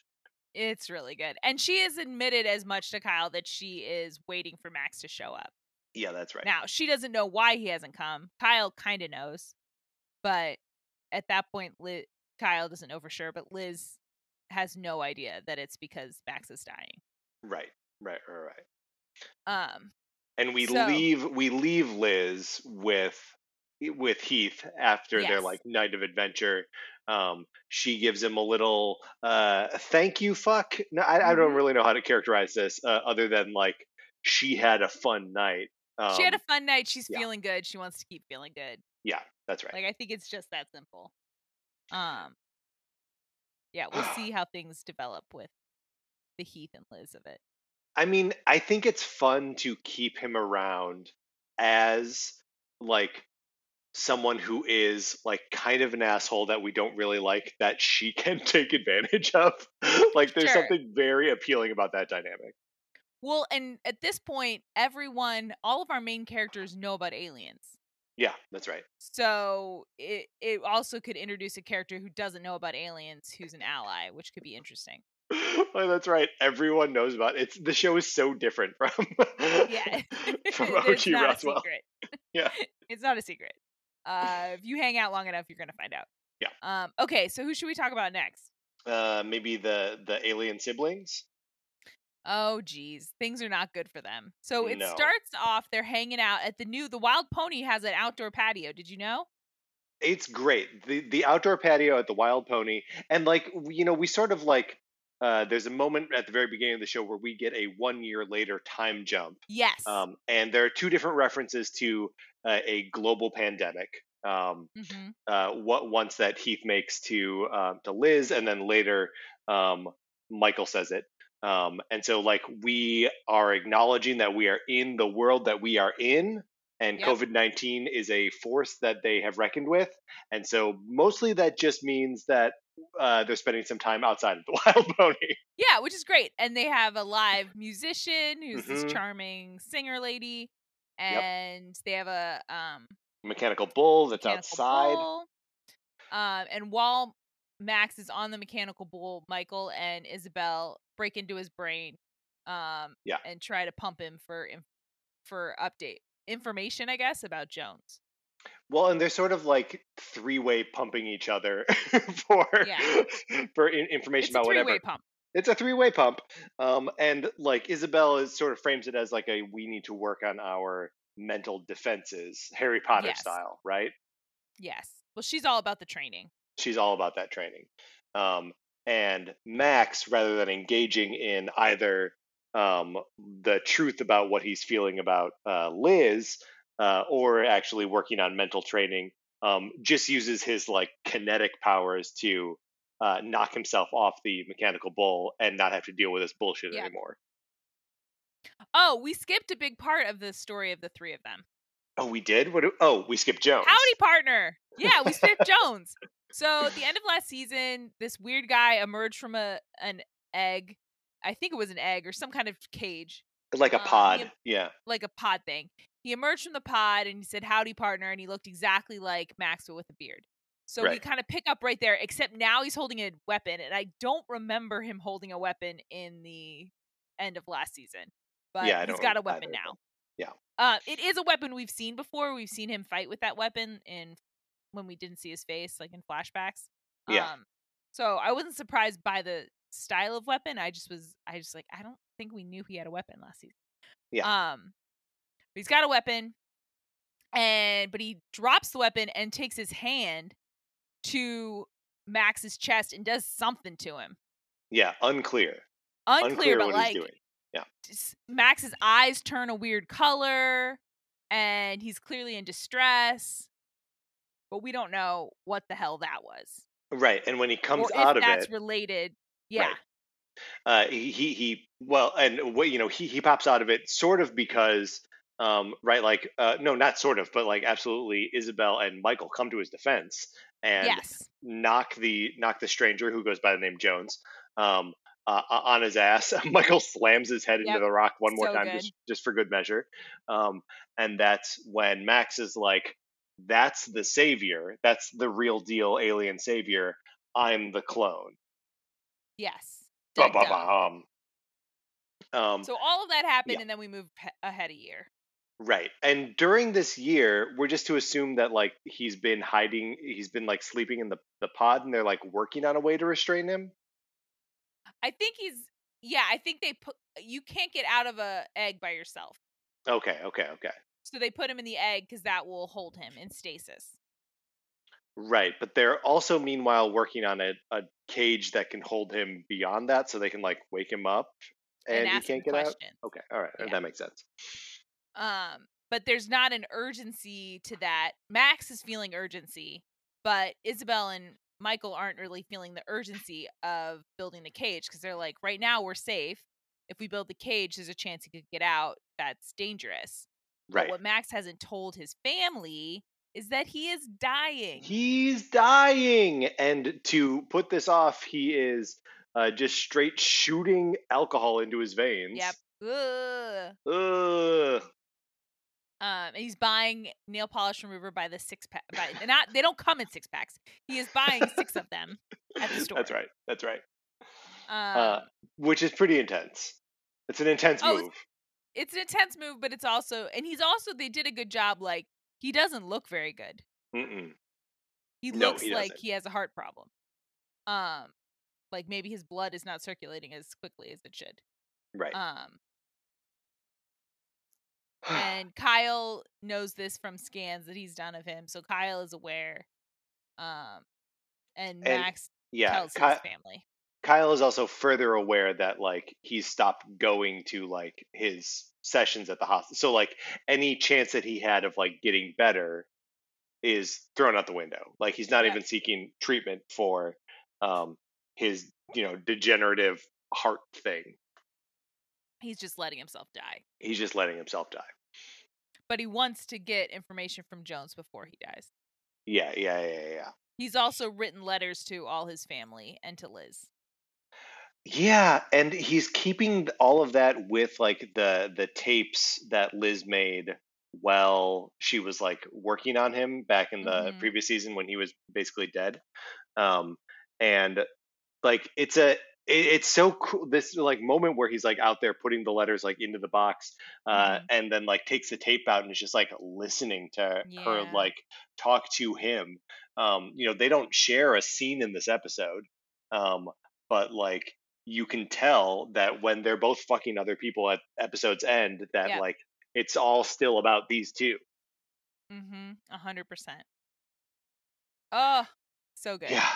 It's really good. And she has admitted as much to Kyle that she is waiting for Max to show up. Yeah, that's right. Now, she doesn't know why he hasn't come. Kyle kind of knows. But at that point, Liz, Kyle doesn't know for sure, but Liz has no idea that it's because Max is dying. Right, right, right, right. Um, and we so, leave we leave Liz with with Heath after yes. their like night of adventure um, she gives him a little uh, thank you fuck. No, I, mm-hmm. I, don't mm-hmm. really know how to characterize this uh, other than like she had a fun night. Um, she had a um, fun night. She's yeah. feeling good. She wants to keep feeling good. Yeah, that's right. Like I think it's just that simple. Um, yeah, we'll see how things develop with the Heath and Liz of it. I mean, I think it's fun to keep him around as like someone who is like kind of an asshole that we don't really like that she can take advantage of. like there's sure. something very appealing about that dynamic. Well, and at this point, everyone, all of our main characters know about aliens. Yeah, that's right. So it it also could introduce a character who doesn't know about aliens, who's an ally, which could be interesting. oh, that's right. Everyone knows about it. It's the show is so different from yeah from OG Roswell. yeah, it's not a secret. Uh, if you hang out long enough, you're gonna find out. Yeah. Um. Okay. So who should we talk about next? Uh, maybe the the alien siblings. Oh geez, things are not good for them. So it no. starts off they're hanging out at the new the Wild Pony has an outdoor patio. Did you know? It's great. The the outdoor patio at the Wild Pony and like you know, we sort of like uh, there's a moment at the very beginning of the show where we get a one year later time jump. Yes. Um, and there are two different references to uh, a global pandemic. Um, mm-hmm. uh, what once that Heath makes to uh, to Liz, and then later um, Michael says it. Um, and so, like, we are acknowledging that we are in the world that we are in, and yep. COVID 19 is a force that they have reckoned with. And so, mostly that just means that uh, they're spending some time outside of the Wild Pony. Yeah, which is great. And they have a live musician who's mm-hmm. this charming singer lady, and yep. they have a um, mechanical bull that's mechanical outside. Bull. Um, and while Max is on the mechanical bull, Michael and Isabel break into his brain, um, yeah. and try to pump him for for update information, I guess, about Jones. Well, and they're sort of like three-way pumping each other for yeah. for information it's about whatever. Pump. It's a three-way pump, um, and like Isabel is sort of frames it as like a we need to work on our mental defenses, Harry Potter yes. style, right? Yes. Well, she's all about the training. She's all about that training. Um, and Max, rather than engaging in either um, the truth about what he's feeling about uh, Liz, uh, or actually working on mental training, um, just uses his like kinetic powers to uh, knock himself off the mechanical bull and not have to deal with this bullshit yeah. anymore. Oh, we skipped a big part of the story of the three of them. Oh, we did. What? Do, oh, we skipped Jones. Howdy, partner. Yeah, we skipped Jones. So at the end of last season, this weird guy emerged from a an egg. I think it was an egg or some kind of cage. Like a um, pod. He, yeah. Like a pod thing. He emerged from the pod and he said, Howdy, partner. And he looked exactly like Maxwell with a beard. So right. we kind of pick up right there, except now he's holding a weapon. And I don't remember him holding a weapon in the end of last season. But yeah, he's got a weapon now. Yeah. Uh, it is a weapon we've seen before. We've seen him fight with that weapon in when we didn't see his face, like in flashbacks. Yeah. Um, so I wasn't surprised by the style of weapon. I just was, I just like, I don't think we knew he had a weapon last season. Yeah. Um, he's got a weapon, and but he drops the weapon and takes his hand to Max's chest and does something to him. Yeah, unclear. Unclear, unclear but like yeah. Max's eyes turn a weird color and he's clearly in distress. But we don't know what the hell that was. Right. And when he comes or out of that's it. That's related. Yeah. Right. Uh, he, he he well, and what you know, he he pops out of it sort of because um, right, like uh, no, not sort of, but like absolutely, Isabel and Michael come to his defense and Yes. knock the knock the stranger who goes by the name Jones um, uh, on his ass. Michael slams his head into the rock one more So time good. just just for good measure, um, and that's when Max is like, "That's the savior. That's the real deal alien savior. I'm the clone." Yes. Ba ba ba. Um, So all of that happened, yeah. and then we move pe- ahead a year. Right. And during this year, we're just to assume that like he's been hiding, he's been like sleeping in the, the pod and they're like working on a way to restrain him. I think he's. Yeah, I think they put. You can't get out of a egg by yourself, Okay, okay, okay. so they put him in the egg because that will hold him in stasis. Right. But they're also meanwhile working on a, a cage that can hold him beyond that so they can like wake him up and, And, he can't get out. Okay, all right. Yeah. That makes sense. Um, but there's not an urgency to that. Max is feeling urgency, but Isabel and Michael aren't really feeling the urgency of building the cage because they're like, right now we're safe. If we build the cage, there's a chance he could get out. That's dangerous. But Right. what Max hasn't told his family is that he is dying. He's dying. And to put this off, he is uh, just straight shooting alcohol into his veins. Yep. Ugh. Ugh. Um, and he's buying nail polish remover by the six pack. By not they don't come in six packs. He is buying six of them at the store. That's right. That's right. Um, uh, which is pretty intense. It's an intense Oh, move. it's an intense move, but it's also and he's also they did a good job. Like he doesn't look very good. Mm-mm. He No, looks he like he has a heart problem. Um, like maybe his blood is not circulating as quickly as it should. Right. Um, and Kyle knows this from scans that he's done of him, so Kyle is aware. Um, and And Max yeah. tells Ky- his family. Kyle is also further aware that like he's stopped going to like his sessions at the hospital. So like any chance that he had of like getting better is thrown out the window. Like he's not Yeah. even seeking treatment for um his, you know, degenerative heart thing. He's just letting himself die, He's just letting himself die. But he wants to get information from Jones before he dies. Yeah, yeah, yeah, yeah. He's also written letters to all his family and to Liz. Yeah, and he's keeping all of that with like the the tapes that Liz made while she was like working on him back in the Mhm. previous season when he was basically dead. Um and like it's a it, it's so cool this like moment where he's like out there putting the letters like into the box uh Mhm. and then like takes the tape out and is just like listening to her like talk to him. Um you know, they don't share a scene in this episode. Um but like you can tell that when they're both fucking other people at episode's end that Yeah. like it's all still about these two Mm-hmm. A hundred percent. Oh, so good. yeah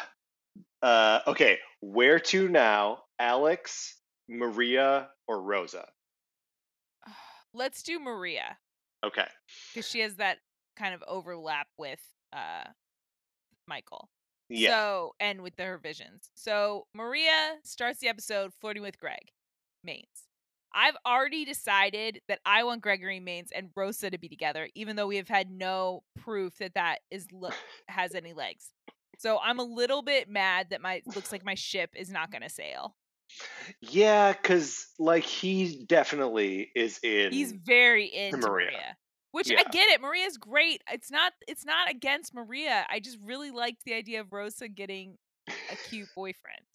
uh okay where to now alex maria or rosa Let's do Maria okay because she has that kind of overlap with uh Michael. yeah So and with her visions. So Maria starts the episode flirting with Greg Maines. I've already decided that I want Gregory Maines and Rosa to be together, even though we have had no proof that that is has any legs. So I'm a little bit mad that my looks like my ship is not going to sail. yeah because like he definitely is in He's very into Maria. Maria. Which Yeah. I get it. Maria's great. It's not it's not against Maria. I just really liked the idea of Rosa getting a cute boyfriend.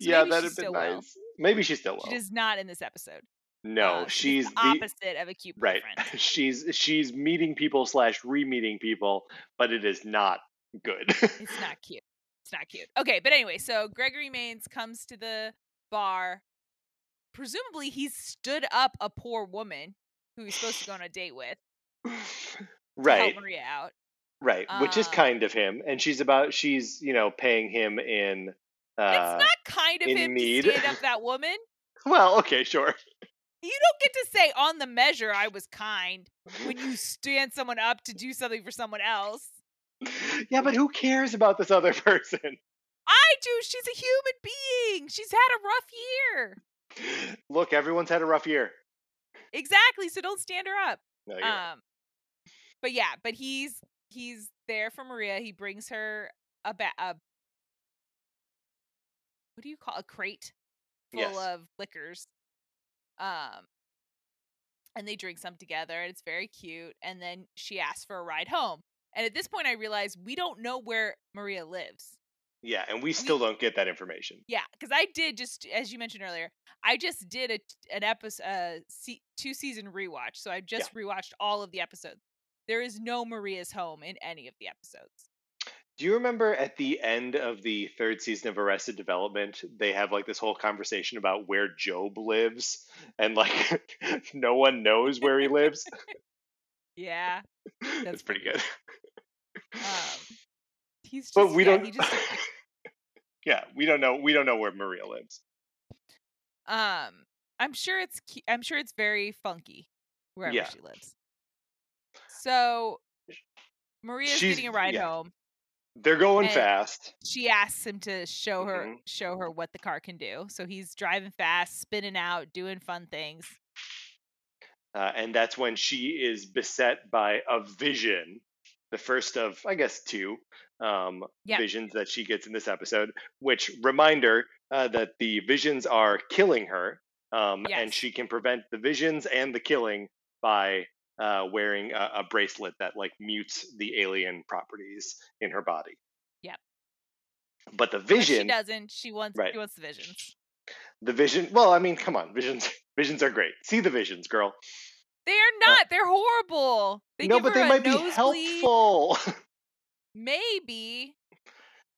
yeah that'd been still will. nice maybe she's still will She does not in this episode. no Uh, she's the the opposite of a cute boyfriend. right she's she's meeting people slash re-meeting people but it is not good It's not cute. It's not cute. Okay, but anyway, so Gregory Maines comes to the bar. Presumably, he's stood up a poor woman who he's supposed to go on a date with right help Maria out. right which is Um, kind of him and she's about she's you know paying him in uh it's not kind of him need. to stand up that woman. well okay sure You don't get to say on the measure I was kind when you stand someone up to do something for someone else. Yeah but who cares about this other person I do. She's a human being. She's had a rough year. Look, everyone's had a rough year. Exactly. So don't stand her up. No, you're right. Um, but yeah, but he's he's there for Maria. He brings her a ba- a what do you call a crate full Yes. of liquors. Um, and they drink some together, and it's very cute. And then she asks for a ride home. And at this point, I realize we don't know where Maria lives. yeah, and we still don't get that information. Yeah, because I did just as you mentioned earlier, I just did a an episode, uh, two season rewatch. So I just rewatched all of the episodes. There is no Maria's home in any of the episodes. Do you remember at the end of the third season of Arrested Development, they have like this whole conversation about where Gob lives, and like no one knows where he lives. Yeah, That's pretty good. Um, he's just. But we yeah, don't. Just, yeah, we don't know. We don't know where Maria lives. um, I'm sure it's. I'm sure it's very funky wherever Yeah. she lives. So Maria's She's- getting a ride yeah. home. They're going fast. she asks him to show her Mhm. show her what the car can do. So he's driving fast, spinning out, doing fun things. Uh, and that's when she is beset by a vision, the first of, I guess, two um, Yep. visions that she gets in this episode. Which reminder uh, that the visions are killing her, um, and she can prevent the visions and the killing by uh, wearing a, a bracelet that like mutes the alien properties in her body. Yep. But the But she vision, doesn't. She wants Right. she wants the visions. the vision. Well, I mean, come on, visions. Visions are great. See the visions, girl. They are not. They're horrible. They Uh no, but they might be helpful. Maybe.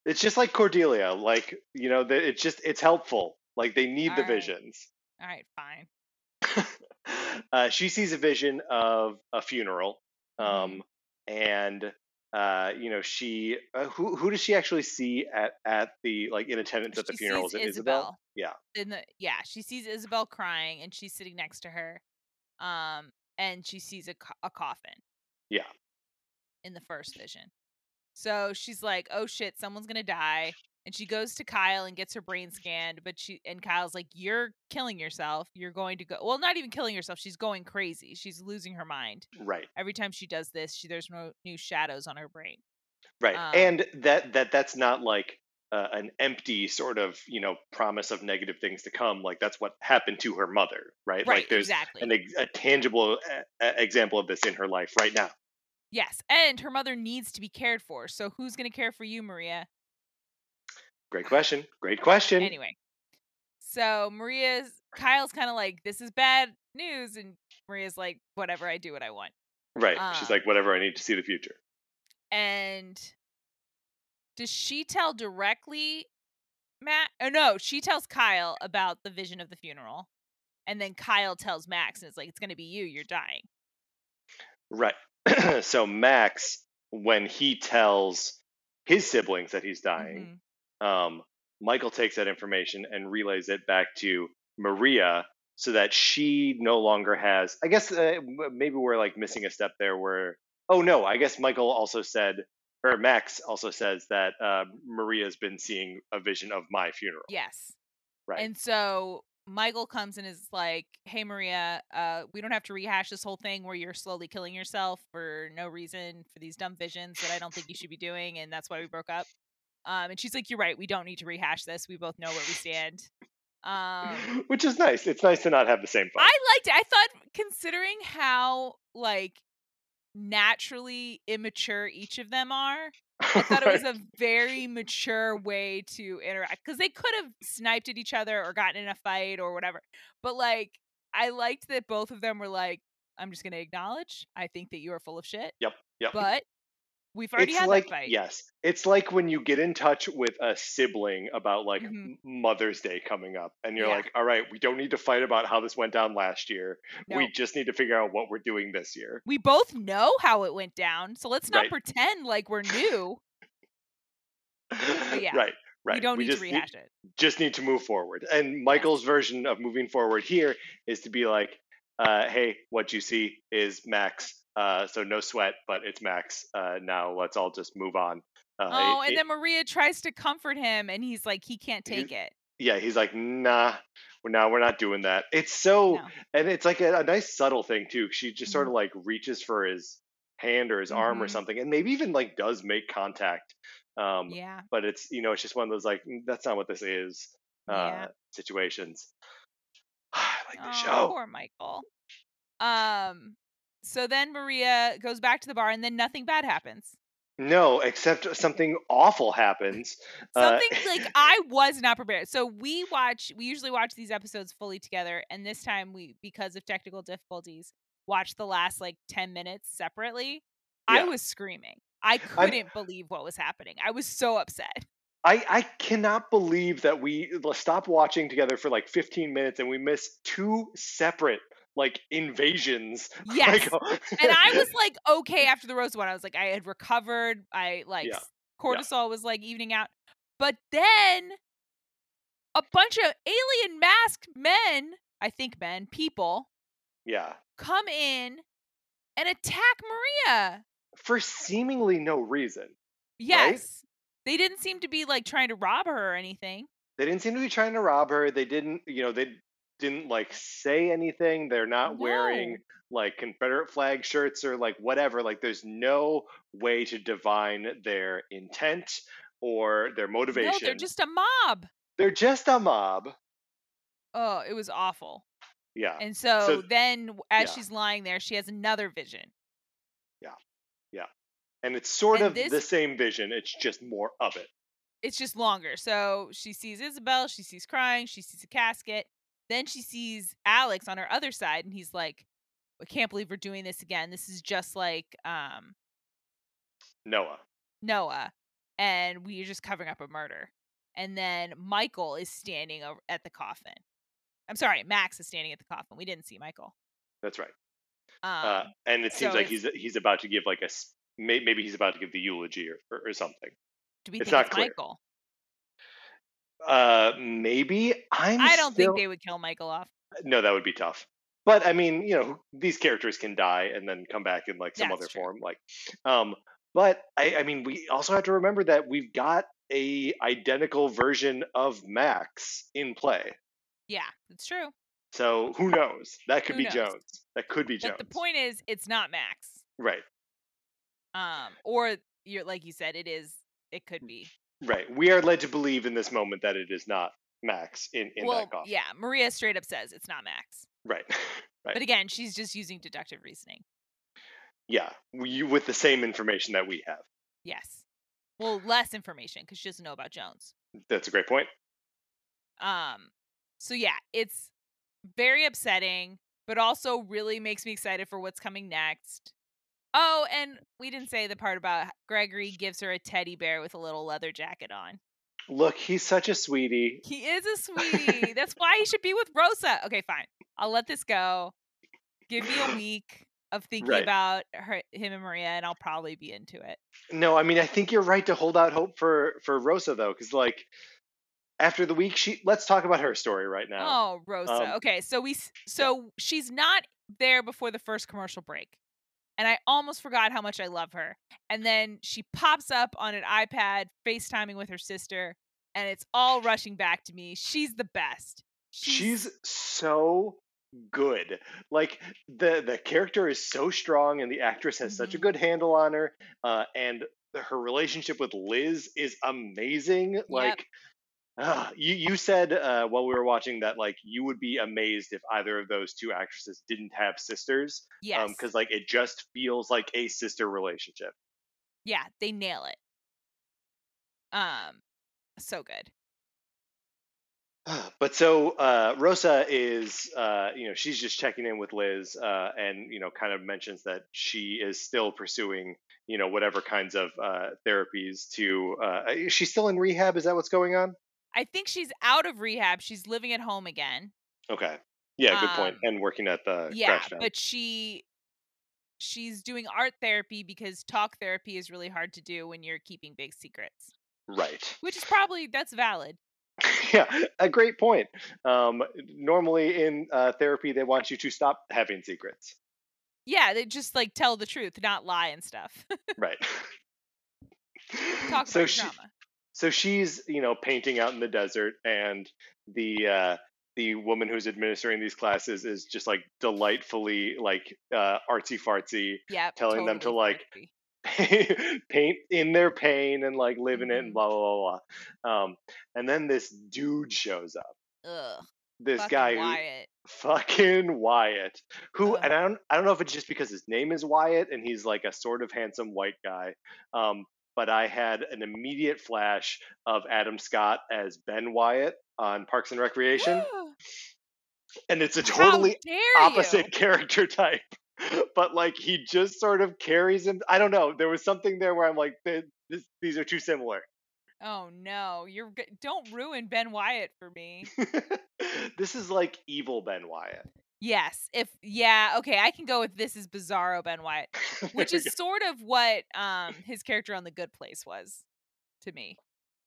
it's just like Cordelia, like you know, it's just it's helpful. Like they need the Alright. visions. All right, fine. uh, she sees a vision of a funeral, Mm-hmm. um, and uh, you know she uh, who who does she actually see at at the like in attendance at the She funeral? Is it Isabel? Yeah. In the yeah, she sees Isabel crying, and she's sitting next to her, um, and she sees a co- a coffin. Yeah. In the first vision, so she's like, "Oh shit, someone's gonna die." And she goes to Kyle and gets her brain scanned, but she and Kyle's like, "You're killing yourself. You're going to go. Well, not even killing herself. She's going crazy. She's losing her mind Right. every time she does this. She there's no new shadows on her brain. Right. Um, and that that that's not like uh, an empty sort of you know promise of negative things to come. Like that's what happened to her mother. Right. Right. Like there's exactly. an a tangible uh, example of this in her life right now. Yes, and her mother needs to be cared for. So who's going to care for you, Maria? Great question. Great question. Anyway, so Maria's Kyle's kind of like, "This is bad news," and Maria's like, "Whatever, I do what I want." Right. She's um, like, whatever. I need to see the future. And does she tell directly Matt? Oh no, she tells Kyle about the vision of the funeral, and then Kyle tells Max, and it's like, "It's going to be you. You're dying." Right. so Max, when he tells his siblings that he's dying, Mhm. um, Michael takes that information and relays it back to Maria so that she no longer has. I guess uh, maybe we're like missing a step there where. Oh no, I guess Michael also said, or Max also says that uh, Maria's been seeing a vision of my funeral. Yes. Right. And so Michael comes and is like, "Hey Maria, uh, we don't have to rehash this whole thing where you're slowly killing yourself for no reason for these dumb visions that I don't think you should be doing, and that's why we broke up." Um, and she's like, "You're right. We don't need to rehash this. We both know where we stand." Um, Which is nice. It's nice to not have the same fight. I liked it. I thought, considering how like naturally immature each of them are, I thought it was a very mature way to interact because they could have sniped at each other or gotten in a fight or whatever. But like, I liked that both of them were like, "I'm just going to acknowledge. I think that you are full of shit, Yep. Yep. but we've already it's had like that fight." yes it's like when you get in touch with a sibling about like Mhm. Mother's day coming up and you're Yeah. like all right we don't need to fight about how this went down last year we just need to figure out what we're doing this year We both know how it went down, so let's not Right. pretend like we're new. yeah, right right We don't need just to rehash it. just need to move forward and michael's version of moving forward here is to be like uh, hey what you see is max Uh, so no sweat, but it's Max. Uh, now let's all just move on. Uh, oh, it- and then Maria tries to comfort him, and he's like, he can't take it. yeah, he's like, nah, we're now we're not doing that. It's so, No. and it's like a, a nice subtle thing too. She just sort Mhm. of like reaches for his hand or his arm or Mhm. something, and maybe even like does make contact. Um, Yeah, but it's you know it's just one of those like "Mm, that's not what this is uh, Yeah. situations. I like the oh, show. poor Michael. Um, so then Maria goes back to the bar, and then nothing bad happens. No, except something awful happens. Uh, Something like I was not prepared. So we watch. We usually watch these episodes fully together, and this time we, because of technical difficulties, watched the last like ten minutes separately. I was screaming. I couldn't believe what was happening. I was so upset. I, I cannot believe that we stopped watching together for like 15 minutes and we missed two separate like invasions. Yes. Like, and I was like, okay, after the Rose one, I was like, I had recovered. I like Yeah. cortisol was like evening out. But then a bunch of alien masked men, I think men, people, yeah, come in and attack Maria. for seemingly no reason. Yes. They didn't seem to be like trying to rob her or anything. They didn't seem to be trying to rob her. They didn't, you know, they didn't like say anything. They're not wearing like Confederate flag shirts or like whatever. Like there's no way to divine their intent or their motivation. No, they're just a mob. They're just a mob. Oh, it was awful. Yeah. And so, So- then as yeah. she's lying there, she has another vision. Yeah. Yeah. And it's sort And of the same vision. It's just more of it. it's just longer. So she sees Isabel, she sees crying, she sees a casket. Then she sees Alex on her other side, and he's like, I can't believe we're doing this again. This is just like um, Noah. Noah, and we're just covering up a murder. And then Michael is standing at the coffin. I'm sorry, Max is standing at the coffin. We didn't see Michael. That's right. Um, uh, and it seems so like he's he's about to give like a maybe he's about to give the eulogy or, or, or something. do we it's think not it's clear. Michael? Uh, maybe I'm. I don't still- think they would kill Michael off. No, that would be tough. But I mean, you know, these characters can die and then come back in like some That's other true. form. Like, um, but I, I mean, we also have to remember that we've got a identical version of Max in play. Yeah, it's true. So who knows? That could Who be knows? Jones. That could be But Jones. the point is, it's not Max. right, Um, or you're like you said, it is. It could be. Right. We are led to believe in this moment that it is not Max in in well, that coffin. yeah. Maria straight up says it's not Max. Right. right. But again, she's just using deductive reasoning. yeah. We, with the same information that we have. Yes. Well, less information because she doesn't know about Jones. That's a great point. Um. So yeah, it's very upsetting, but also really makes me excited for what's coming next. Oh, and we didn't say the part about Gregory gives her a teddy bear with a little leather jacket on. Look, he's such a sweetie. He is a sweetie. That's why he should be with Rosa. Okay, fine. I'll let this go. Give me a week of thinking Right. about her, him and Maria, and I'll probably be into it. No, I mean I think you're right to hold out hope for for Rosa though, because like after the week, she let's talk about her story right now. Oh, Rosa. Um, okay, so we so she's not there before the first commercial break. And I almost forgot how much I love her. And then she pops up on an iPad FaceTiming with her sister, and it's all rushing back to me. She's the best. She's so good. Like the the character is so strong, and the actress has such a Mhm. good handle on her. Uh, and her relationship with Liz is amazing. Like. Ah, you you said uh, while we were watching that like you would be amazed if either of those two actresses didn't have sisters yes. because like it just feels like a sister relationship. yeah, they nail it. Um, so good. but so uh, Rosa is, uh, you know, she's just checking in with Liz, uh, and you know, kind of mentions that she is still pursuing, you know, whatever kinds of uh, therapies to. Uh, is she still in rehab? Is that what's going on? I think she's out of rehab. She's living at home again. Okay, yeah, good point. Um, And working at the yeah, but she she's doing art therapy because talk therapy is really hard to do when you're keeping big secrets. right. Which is probably that's valid. yeah, a great point. Um, normally in uh, therapy, they want you to stop having secrets. Yeah, they just like tell the truth, not lie and stuff. right. Talk so about she, drama. So she's you know painting out in the desert, and the uh, the woman who's administering these classes is just like delightfully like uh, artsy fartsy, Yeah, telling them to, like, paint in their pain and like live in it and Mhm. blah blah blah blah. Um, and then this dude shows up. Ugh. This guy, who, Wyatt. fucking Wyatt, who, Ugh. and I don't, I don't know if it's just because his name is Wyatt and he's like a sort of handsome white guy. Um, but I had an immediate flash of Adam Scott as Ben Wyatt on Parks and Recreation, and it's a totally opposite you? character type. But like he just sort of carries him. I don't know. There was something there where I'm like, this, these are too similar. Oh no, you're g- don't ruin Ben Wyatt for me. this is like evil Ben Wyatt. Yes, if yeah, okay, I can go with this is Bizarro Ben Wyatt, which is go. sort of what um his character on The Good Place was to me.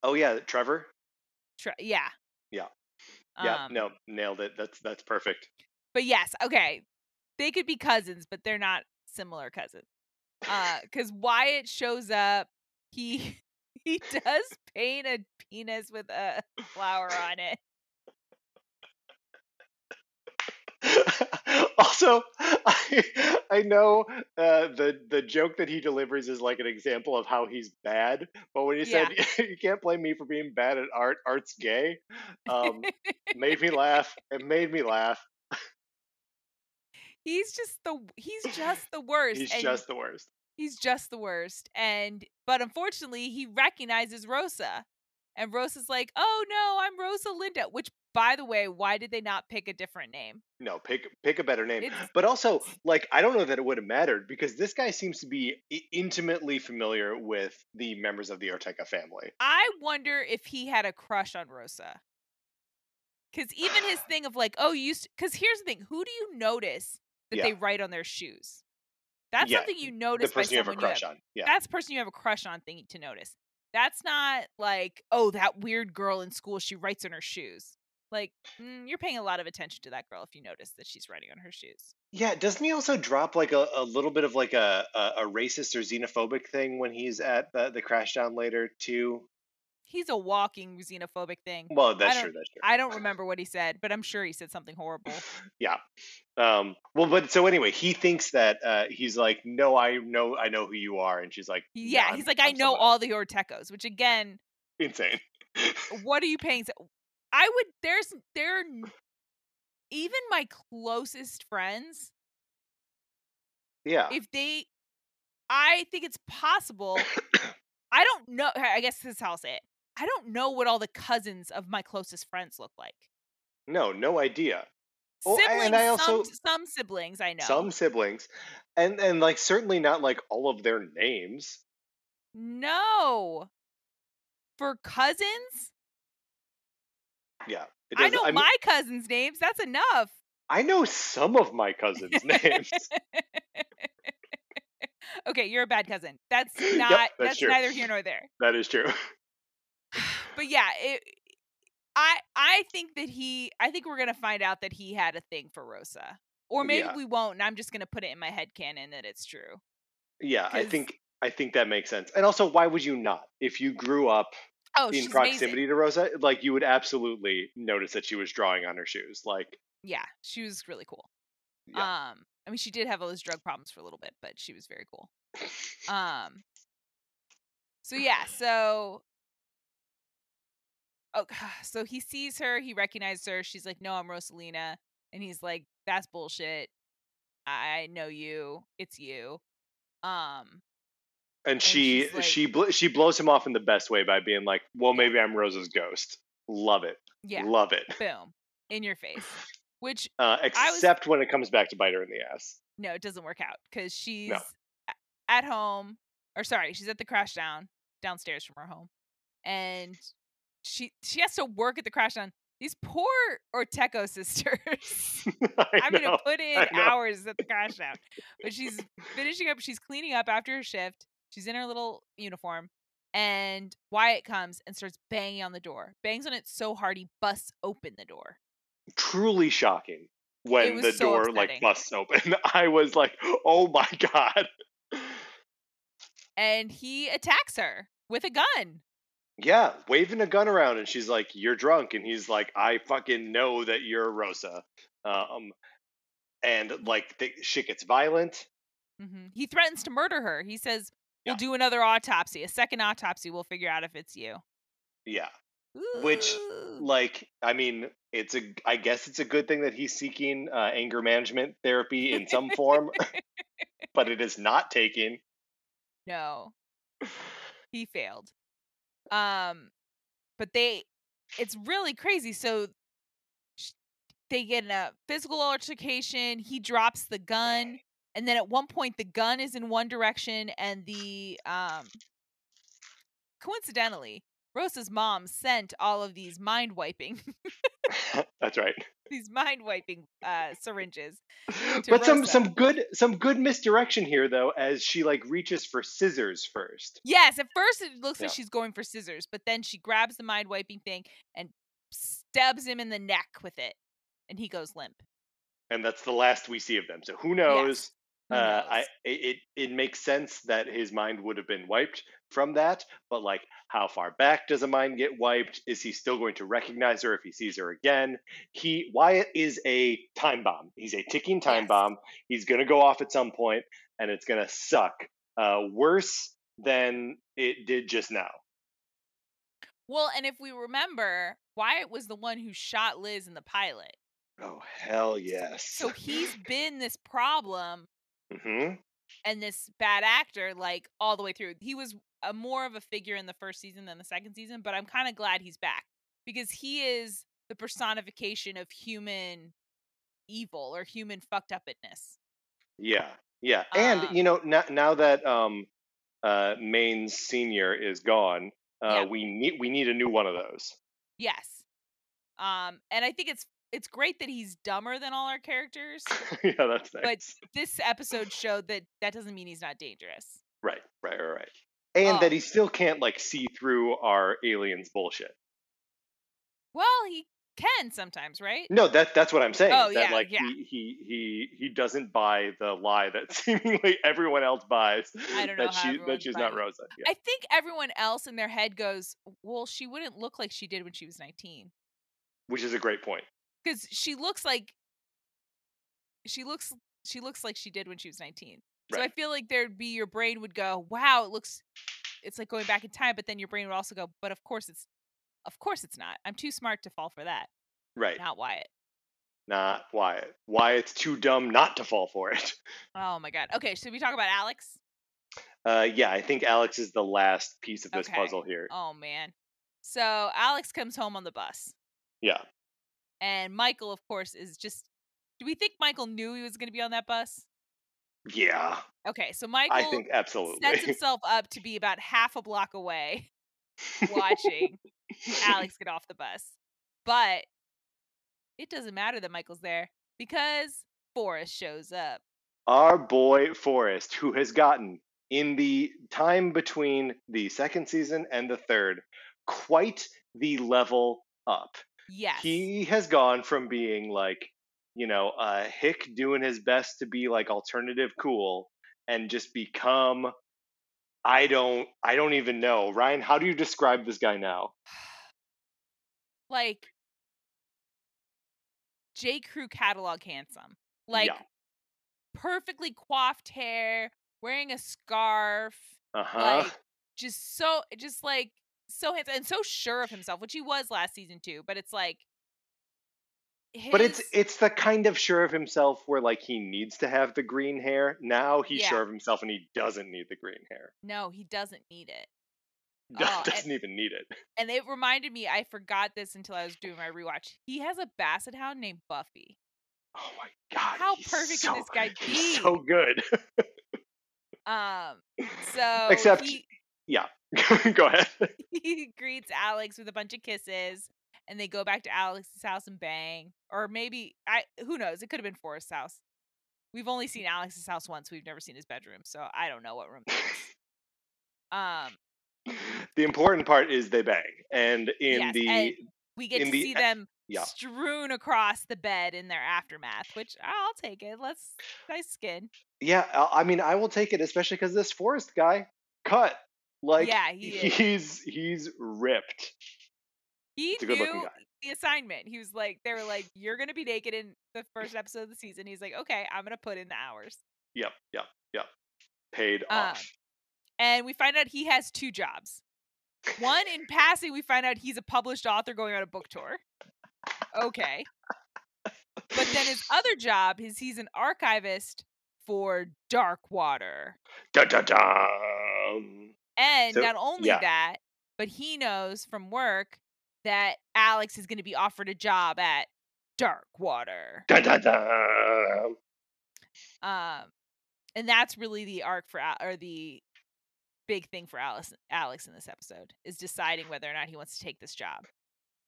oh yeah, Trevor. Tr- yeah. Yeah. Yeah, Um, no, nailed it. That's that's perfect. But yes, okay. They could be cousins, but they're not similar cousins. Uh cuz Wyatt shows up, he he does paint a penis with a flower on it. also, I, I know uh, the the joke that he delivers is like an example of how he's bad. But when you said you can't blame me for being bad at art, art's gay, um, made me laugh. It made me laugh. he's just the he's just the worst. He's and just the worst. he's just the worst. And but unfortunately, he recognizes Rosa. And Rosa's like, "Oh no, I'm Rosa Linda." Which by the way, why did they not pick a different name? No, pick pick a better name. It's But also, like, I don't know that it would have mattered because this guy seems to be intimately familiar with the members of the Ortecho family. I wonder if he had a crush on Rosa. Cuz even his thing of like, "Oh, you cuz here's the thing, who do you notice that Yeah. they write on their shoes?" That's Yeah, something you The notice by person you have a crush have. on. Yeah. That's the person you have a crush on thing to notice. That's not like, "Oh, that weird girl in school, she writes on her shoes." Like, mm, you're paying a lot of attention to that girl if you notice that she's writing on her shoes. Yeah, doesn't he also drop like a, a little bit of like a, a, a racist or xenophobic thing when he's at the, the Crashdown later too? He's a walking xenophobic thing. Well, that's true. That's true. I don't remember what he said, but I'm sure he said something horrible. yeah. Um, well, but so anyway, he thinks that uh, he's like, no, I know, I know who you are, and she's like, Yeah, "I'm- he's like, I I'm know all the Ortechos, which again, insane. what are you paying? I would. There's there. Even my closest friends, yeah, if they, I think it's possible. I don't know. I guess this is how I'll say it. I don't know what all the cousins of my closest friends look like. no, no idea. Oh, well, siblings, and I also- some, some siblings I know. Some siblings, and and like certainly not like all of their names. no. For cousins, Yeah, I know mean, my cousins' names. That's enough. I know some of my cousins' names. okay, you're a bad cousin. That's Yep, not. that's that's neither here nor there. that is true. But yeah, it, I I think that he. I think we're gonna find out that he had a thing for Rosa, or maybe Yeah. we won't. And I'm just gonna put it in my head canon that it's true. Yeah, I think I think that makes sense. And also, why would you not? If you grew up Oh, in proximity amazing. to Rosa, like you would absolutely notice that she was drawing on her shoes. Like, Yeah, she was really cool. Yeah. Um, I mean, she did have all those drug problems for a little bit, but she was very cool. Um. So yeah, so oh, so he sees her, he recognizes her. She's like, "No, I'm Rosalina," and he's like, "That's bullshit. I know you. It's you." Um. and she like- she bl- she blows him off in the best way by being like, "Well, maybe I'm Rosa's ghost." Love it, Yeah. love it. Boom. In your face. Which Uh, was- except when it comes back to bite her in the ass. no, it doesn't work out because she's a- at home, or sorry, she's at the Crashdown downstairs from her home, and she she has to work at the Crashdown. These poor Ortecho sisters. I I'm know. gonna put in hours at the Crashdown, but she's finishing up. She's cleaning up after her shift. She's in her little uniform, and Wyatt comes and starts banging on the door. Bangs on it so hard he busts open the door. Truly shocking. when the so door upsetting. like busts open. I was like, "Oh my god!" and he attacks her with a gun. Yeah, waving a gun around, and she's like, "You're drunk," and he's like, "I fucking know that you're Rosa." Um, and like the shit gets violent. Mm-hmm. He threatens to murder her. He says, "We'll Yeah. do another autopsy, a second autopsy. We'll figure out if it's you." Yeah, Which, like, I mean, it's a. I guess it's a good thing that he's seeking uh, anger management therapy in some form, but it is not taking. no, he failed. Um, but they, it's really crazy. So they get in a physical altercation. He drops the gun, and then at one point the gun is in one direction, and the um, coincidentally, Rosa's mom sent all of these mind wiping, That's right. these mind wiping uh syringes. But some Rosa. some good some good misdirection here though, as she like reaches for scissors first. Yes, at first it looks like she's going for scissors, but then she grabs the mind wiping thing and stabs him in the neck with it, and he goes limp. and that's the last we see of them. So who knows? Who uh, I it it it makes sense that his mind would have been wiped from that, but like, how far back does a mind get wiped? Is he still going to recognize her if he sees her again? He Wyatt is a time bomb. He's a ticking time Yes. bomb. He's gonna go off at some point, and it's gonna suck uh, worse than it did just now. Well, and if we remember, Wyatt was the one who shot Liz in the pilot. Oh hell yes. So he's been this problem hmm and this bad actor like all the way through. He was a more of a figure in the first season than the second season, but I'm kind of glad he's back because he is the personification of human evil or human fucked upness. Yeah, yeah, and Um, you know now, now that um, uh, Manes senior is gone, uh, Yeah. we need we need a new one of those. Yes. Um and I think it's it's great that he's dumber than all our characters. yeah, that's nice. But this episode showed that that doesn't mean he's not dangerous. right, right, right, right. And that Oh. he still can't like see through our aliens bullshit. Well, he can sometimes, right? No, that that's what I'm saying. Oh, that yeah, like yeah. he, he he he doesn't buy the lie that seemingly everyone else buys. I don't know that she that she's not buying. Rosa. Yeah. I think everyone else in their head goes, "Well, she wouldn't look like she did when she was 19." Which is a great point. Cuz she looks like she looks she looks like she did when she was 19. So I feel like there'd be your brain would go, "Wow, it looks it's like going back in time," but then your brain would also go, "But of course it's of course it's not. I'm too smart to fall for that." Right. Not Wyatt. Not Wyatt. Wyatt's too dumb not to fall for it. Oh my god. Okay, should we talk about Alex? Uh, yeah, I think Alex is the last piece of this Okay. puzzle here. Oh man. So Alex comes home on the bus. Yeah. And Michael, of course, is just. Do we think Michael knew he was going to be on that bus? Yeah, Okay, so Michael I think sets himself up to be about half a block away watching Alex get off the bus. But it doesn't matter that Michael's there because Forrest shows up. Our boy Forrest, who has gotten in the time between the second season and the third quite the level up. Yes. He has gone from being like, you know, a hick doing his best to be like alternative cool and just become I don't I don't even know. Ryan, how do you describe this guy now? like J. Crew catalog handsome. Like yeah. perfectly coiffed hair, wearing a scarf, Uh-huh. like just so just like so handsome and so sure of himself, which he was last season too. But it's like, But it's it's the kind of sure of himself where like he needs to have the green hair. Now he's Yeah. sure of himself and he doesn't need the green hair. no, he doesn't need it. Oh, doesn't even need it. And it reminded me, I forgot this until I was doing my rewatch. He has a basset hound named Buffy. Oh my god. How perfect so, can this guy He's be? so good. Um, so Except he, yeah. Go ahead. he greets Alex with a bunch of kisses, and they go back to Alex's house and bang. Or maybe I who knows? It could have been Forrest's house. We've only seen Alex's house once. We've never seen his bedroom, so I don't know what room. Um, the important part is they bang. And in Yes, the and we get in to the see them Yeah. strewn across the bed in their aftermath, which I'll take it. Let's nice skin. Yeah, I I mean, I will take it, especially because this Forrest guy cut. Like, Yeah, he he's he's ripped. He knew guy. the assignment. He was like, they were like, you're gonna be naked in the first episode of the season. He's like, okay, I'm gonna put in the hours. Yep, yep, yep. Paid Um, off. And we find out he has two jobs. One in passing, we find out he's a published author going on a book tour. Okay. But then his other job is he's an archivist for Darkwater. Dun, dun. And So- not only yeah. that, but he knows from work that Alex is going to be offered a job at Darkwater. Dun, dun, dun. Um, and that's really the arc for Al- or the big thing for Alice, Alex in this episode is deciding whether or not he wants to take this job.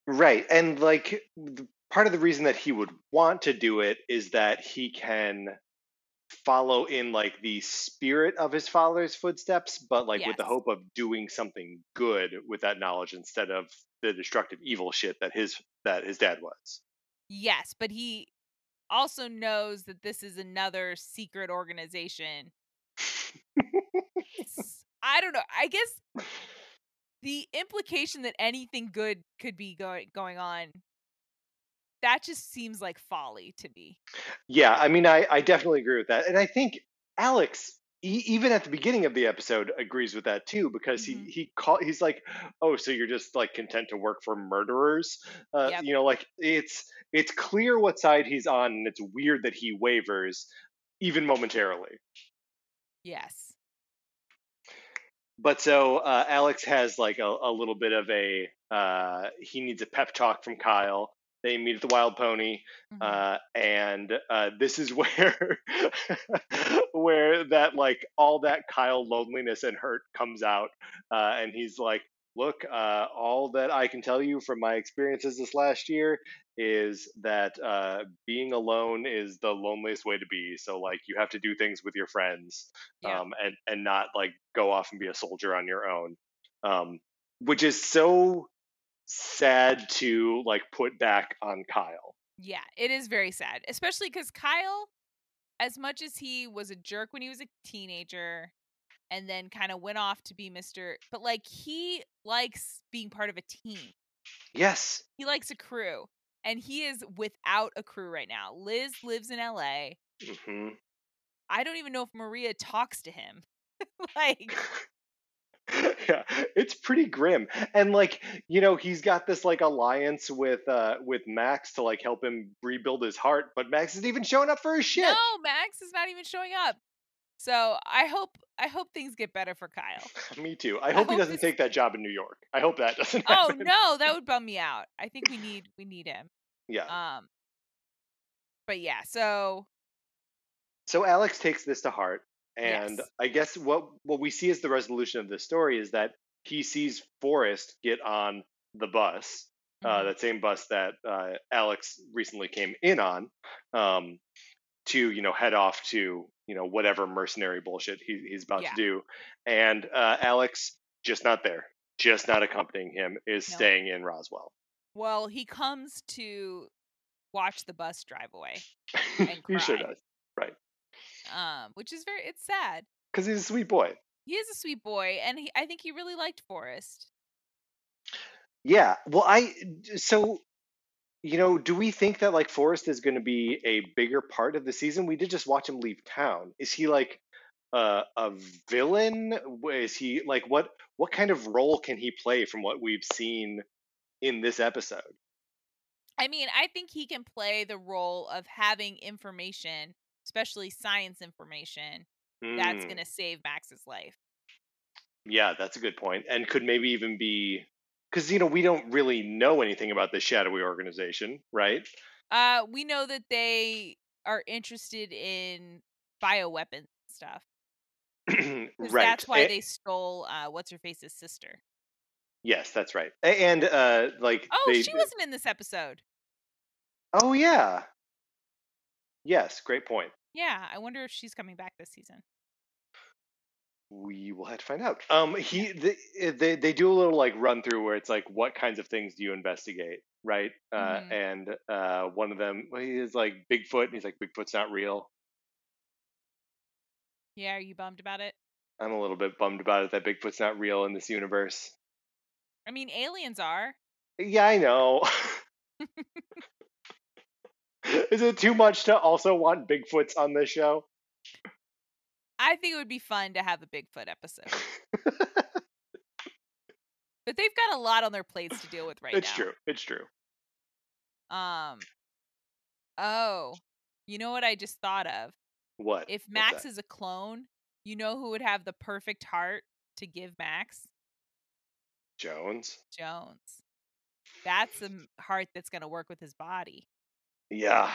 Right. And like part of the reason that he would want to do it is that he can follow in like the spirit of his father's footsteps, but like with the hope of doing something good with that knowledge instead of the destructive evil shit that his that his dad was. Yes, but he also knows that this is another secret organization. I don't know. I guess the implication that anything good could be going going on that just seems like folly to me. Yeah, I mean, I, I definitely agree with that, and I think Alex, e- even at the beginning of the episode, agrees with that too because Mhm. he he call he's like, oh, so you're just like content to work for murderers? Uh, Yep. You know, like it's it's clear what side he's on, and it's weird that he wavers, even momentarily. Yes. But so uh, Alex has like a, a little bit of a uh, he needs a pep talk from Kyle. They meet at the Wild Pony. Mhm. uh, and uh, this is where where that like all that Kyle loneliness and hurt comes out, uh, and he's like, "Look, uh, all that I can tell you from my experiences this last year is that uh, being alone is the loneliest way to be. So like, you have to do things with your friends, Yeah. um, and and not like go off and be a soldier on your own, um, which is so." Sad to like put back on Kyle. Yeah, it is very sad, especially because Kyle, as much as he was a jerk when he was a teenager, and then kind of went off to be Mister, but like he likes being part of a team. Yes. He likes a crew, and he is without a crew right now. Liz lives in L.A. hmm I don't even know if Maria talks to him. like, yeah, it's pretty grim. And like, you know, he's got this like alliance with uh with Max to like help him rebuild his heart, but Max isn't even showing up for his shit. no, Max is not even showing up. So I hope I hope things get better for Kyle. Me too. I hope he doesn't this- take that job in New York. I hope that doesn't Oh happen. no, that would bum me out. I think we need we need him. Yeah. Um, but yeah, so So Alex takes this to heart, and Yes. I guess what what we see as the resolution of this story is that he sees Forrest get on the bus, uh, mhm, that same bus that uh, Alex recently came in on, um, to you know head off to you know whatever mercenary bullshit he, he's about Yeah. to do, and uh, Alex just not there, just not accompanying him, is No. staying in Roswell. well, he comes to watch the bus drive away, And he sure does, right? Um, which is very it's sad. Because he's a sweet boy. He is a sweet boy, and he I think he really liked Forrest. Yeah. Well, I so you know, do we think that like Forrest is going to be a bigger part of the season? We did just watch him leave town. Is he like uh, a villain? Is he like what what kind of role can he play from what we've seen in this episode? I mean, I think he can play the role of having information, especially science information, that's Hmm, going to save Max's life. Yeah, that's a good point. And could maybe even be because you know we don't really know anything about the shadowy organization, right? Uh, we know that they are interested in bioweapon stuff. right. That's why A- they stole uh, what's her face's sister. Yes, that's right. And uh, like Oh, they, she wasn't in this episode. Oh yeah. Yes, great point. Yeah, I wonder if she's coming back this season. We will have to find out. Um, he they, they they do a little like run through where it's like, what kinds of things do you investigate, right? Uh, Mhm. and uh, one of them he is like Bigfoot, and he's like, Bigfoot's not real. Yeah, are you bummed about it? I'm a little bit bummed about it that Bigfoot's not real in this universe. I mean, aliens are. Yeah, I know. is it too much to also want Bigfoots on this show? I think it would be fun to have a Bigfoot episode. but they've got a lot on their plates to deal with right it's now. It's true. It's true. Um Oh, you know what I just thought of? What? If Max is a clone, you know who would have the perfect heart to give Max? Jones. Jones. That's a heart that's going to work with his body. Yeah.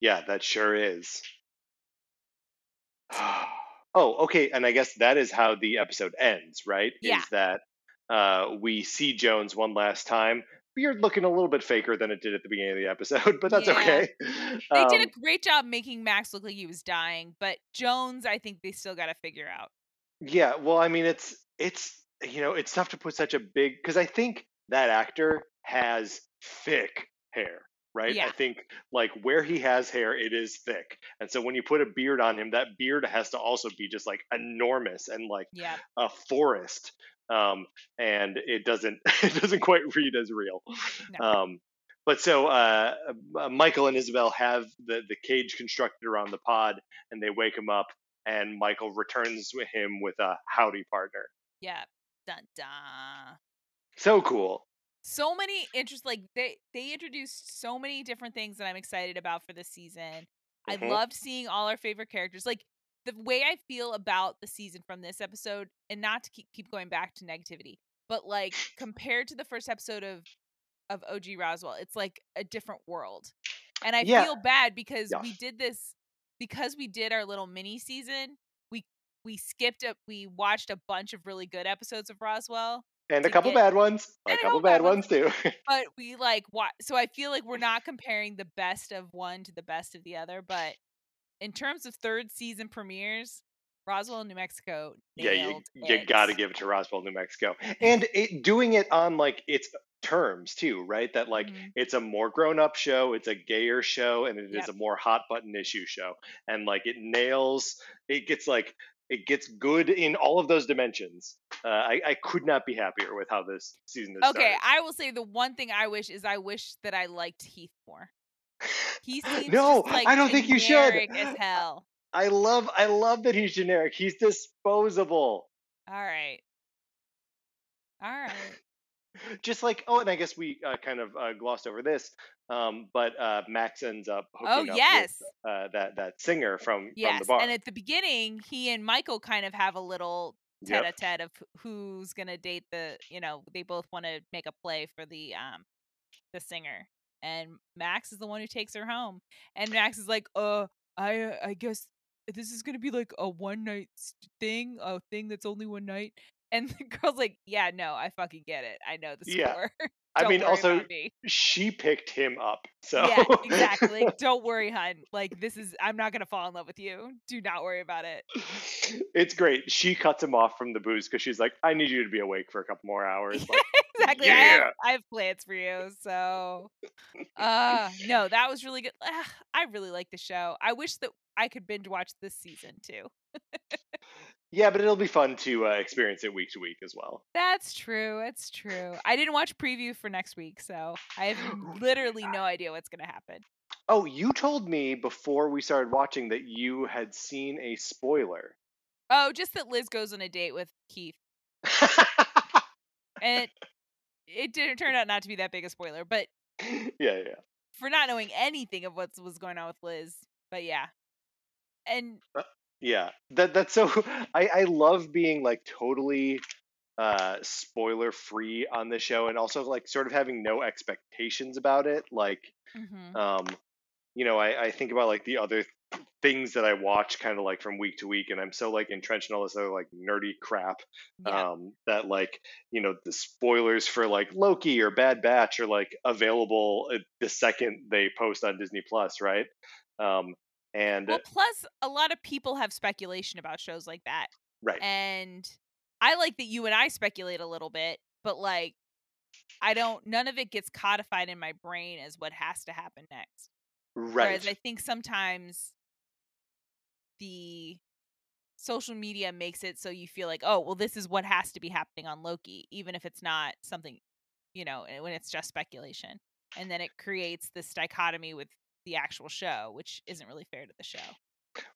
Yeah, that sure is. oh, okay. And I guess that is how the episode ends, right? Yeah. Is that uh, we see Jones one last time. Beard looking a little bit faker than it did at the beginning of the episode, but that's Yeah. okay. They did Um, a great job making Max look like he was dying, but Jones, I think they still got to figure out. Yeah, well, I mean, it's it's you know, it's tough to put such a big because I think that actor has thick hair, right? I think like where he has hair, it is thick, and so when you put a beard on him, that beard has to also be just like enormous and like Yeah. a forest, um, and it doesn't it doesn't quite read as real. No. Um, but so uh, uh, Michael and Isabel have the the cage constructed around the pod, and they wake him up, and Michael returns with him with a howdy partner. Yeah. Dun dun. So cool. So many interest like they they introduced so many different things that I'm excited about for this season. I Mhm. loved seeing all our favorite characters. Like the way I feel about the season from this episode, and not to keep keep going back to negativity, but like compared to the first episode of of OG Roswell, it's like a different world. And I Yeah. feel bad because we did this because we did our little mini season. We we skipped up we watched a bunch of really good episodes of Roswell, And a couple get- bad ones, a couple bad ones too. but we like what so I feel like we're not comparing the best of one to the best of the other, but in terms of third season premieres, Roswell, New Mexico, yeah, you you got to give it to Roswell, New Mexico, and it, doing it on like its terms too, right? That like Mhm. it's a more grown up show, it's a gayer show, and it is Yep. a more hot button issue show, and like it nails, it gets like it gets good in all of those dimensions. Uh, I, I could not be happier with how this season is. Okay, I will say the one thing I wish is I wish that I liked Heath more. He seems no, like, I don't think you should. as hell. I love I love that he's generic. He's disposable. All right. All right. Just like oh, and I guess we uh, kind of uh, glossed over this, um, but uh, Max ends up Oh hooking up yes. with uh, that that singer from from Yes. the bar. And at the beginning, he and Michael kind of have a little tete a tete of who's gonna date the you know, they both want to make a play for the um the singer. And Max is the one who takes her home. And Max is like, uh, I uh, I guess this is gonna be like a one night thing, a thing that's only one night. And the girl's like, Yeah, no, I fucking get it. I know the Yeah. score. I mean, also me. she picked him up, so Yeah, exactly. Like, Don't worry, hun. Like this is I'm not gonna fall in love with you. Do not worry about it. it's great. She cuts him off from the booze because she's like, "I need you to be awake for a couple more hours." Like, exactly. I, have, Yeah. I have plans for you. So, uh, no, that was really good. I really like the show. I wish that I could binge watch this season too. Yeah, but it'll be fun to uh, experience it week to week as well. That's true. It's true. I didn't watch preview for next week, so I have literally no idea what's going to happen. Oh, you told me before we started watching that you had seen a spoiler. Oh, just that Liz goes on a date with Heath, and it, it didn't turn out not to be that big a spoiler, but yeah, yeah. for not knowing anything of what was going on with Liz, but yeah, and Yeah, that that's so. I I love being like totally uh spoiler free on the show, and also like sort of having no expectations about it. Like, mhm. um, you know, I I think about like the other things that I watch, kind of like from week to week, and I'm so like entrenched in all this other like nerdy crap yeah, um that like you know the spoilers for like Loki or Bad Batch are like available uh, the second they post on Disney Plus, right? Um, and Well, plus a lot of people have speculation about shows like that. Right. And I like that you and I speculate a little bit, but like I don't none of it gets codified in my brain as what has to happen next. Right. Whereas I think sometimes the social media makes it so you feel like, oh, well, this is what has to be happening on Loki, even if it's not something, you know, eh, when it's just speculation. And then it creates this dichotomy with the actual show, which isn't really fair to the show.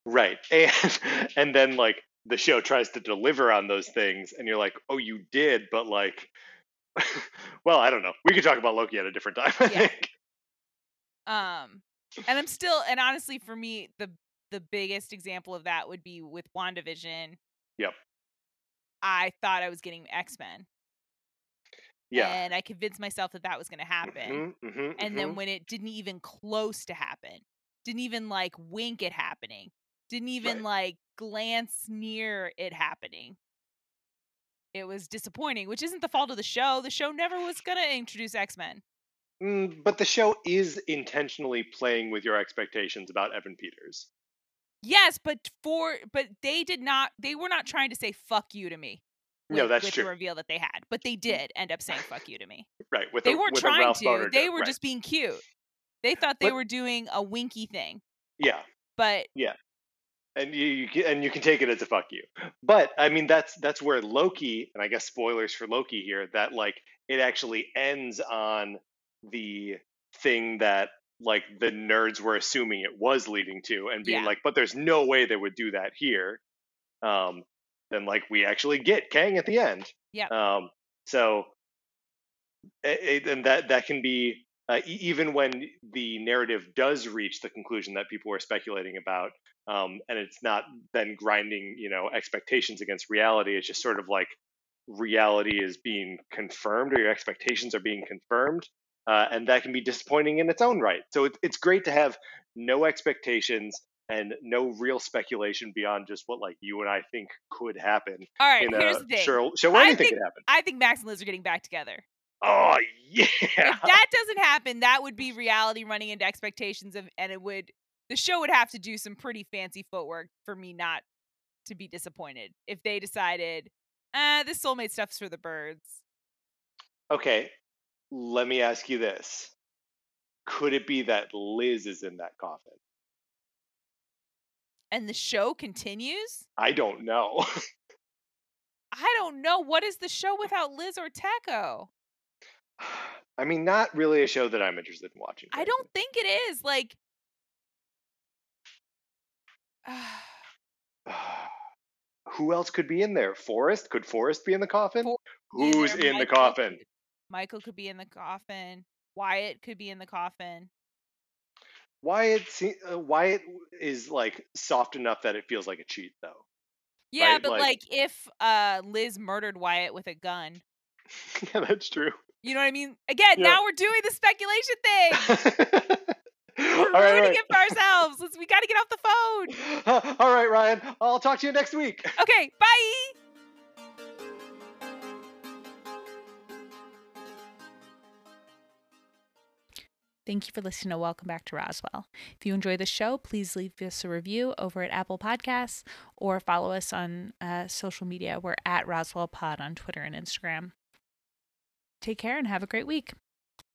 Right. And and then like the show tries to deliver on those things and you're like, "Oh, you did," but like well, I don't know. We could talk about Loki at a different time, I Yeah. think. Um and I'm still and honestly for me the the biggest example of that would be with WandaVision. Yep. I thought I was getting X-Men Yeah. and I convinced myself that that was going to happen. Mhm, mhm, and then mhm. when it didn't even close to happen didn't even like wink at happening didn't even Right. like glance near it happening it was disappointing which isn't the fault of the show the show never was going to introduce x-men Mm, but the show is intentionally playing with your expectations about Evan Peters. yes but for but they did not they were not trying to say fuck you to me No, that's with true. the reveal that they had but they did end up saying fuck you to me Right. With they a, weren't with trying to Boner they joke, were right. just being cute they thought they But- were doing a winky thing Yeah. but yeah, and you, you can, and you can take it as a fuck you. But I mean, that's that's where Loki, and I guess spoilers for Loki here, that like it actually ends on the thing that like the nerds were assuming it was leading to, and being Yeah. like, but there's no way they would do that here. Um, then like we actually get Kang at the end. Yeah. Um, so, it, and that that can be uh, even when the narrative does reach the conclusion that people were speculating about, um, and it's not then grinding, you know, expectations against reality. It's just sort of like reality is being confirmed, or your expectations are being confirmed, uh, and that can be disappointing in its own right. So it, it's great to have no expectations and no real speculation beyond just what like you and I think could happen all right in here's a the thing where I anything think- could happen. I think Max and Liz are getting back together. Oh yeah, If that doesn't happen, that would be reality running into expectations of, and it would the show would have to do some pretty fancy footwork for me not to be disappointed if they decided, uh, this soulmate stuff's for the birds. Okay, let me ask you this. Could it be that Liz is in that coffin? And the show continues. I don't know. I don't know what is the show without Liz Ortecho. I mean, not really a show that I'm interested in watching. I don't think it is like. Who else could be in there? Forrest? Could Forrest be in the coffin? For- Who's in the coffin? could- Michael could be in the coffin. Wyatt could be in the coffin. Wyatt, se- uh, Wyatt is like soft enough that it feels like a cheat, though. Yeah, Right, but like- like if uh Liz murdered Wyatt with a gun. yeah, that's true. You know what I mean? Again, Yeah. now we're doing the speculation thing. We're all ruining right. it for ourselves. Let's, we got to get off the phone. all right, Ryan. I'll talk to you next week. Okay, bye. Thank you for listening to Welcome Back to Roswell. If you enjoy the show, please leave us a review over at Apple Podcasts or follow us on uh, social media. We're at Roswell Pod on Twitter and Instagram. Take care and have a great week.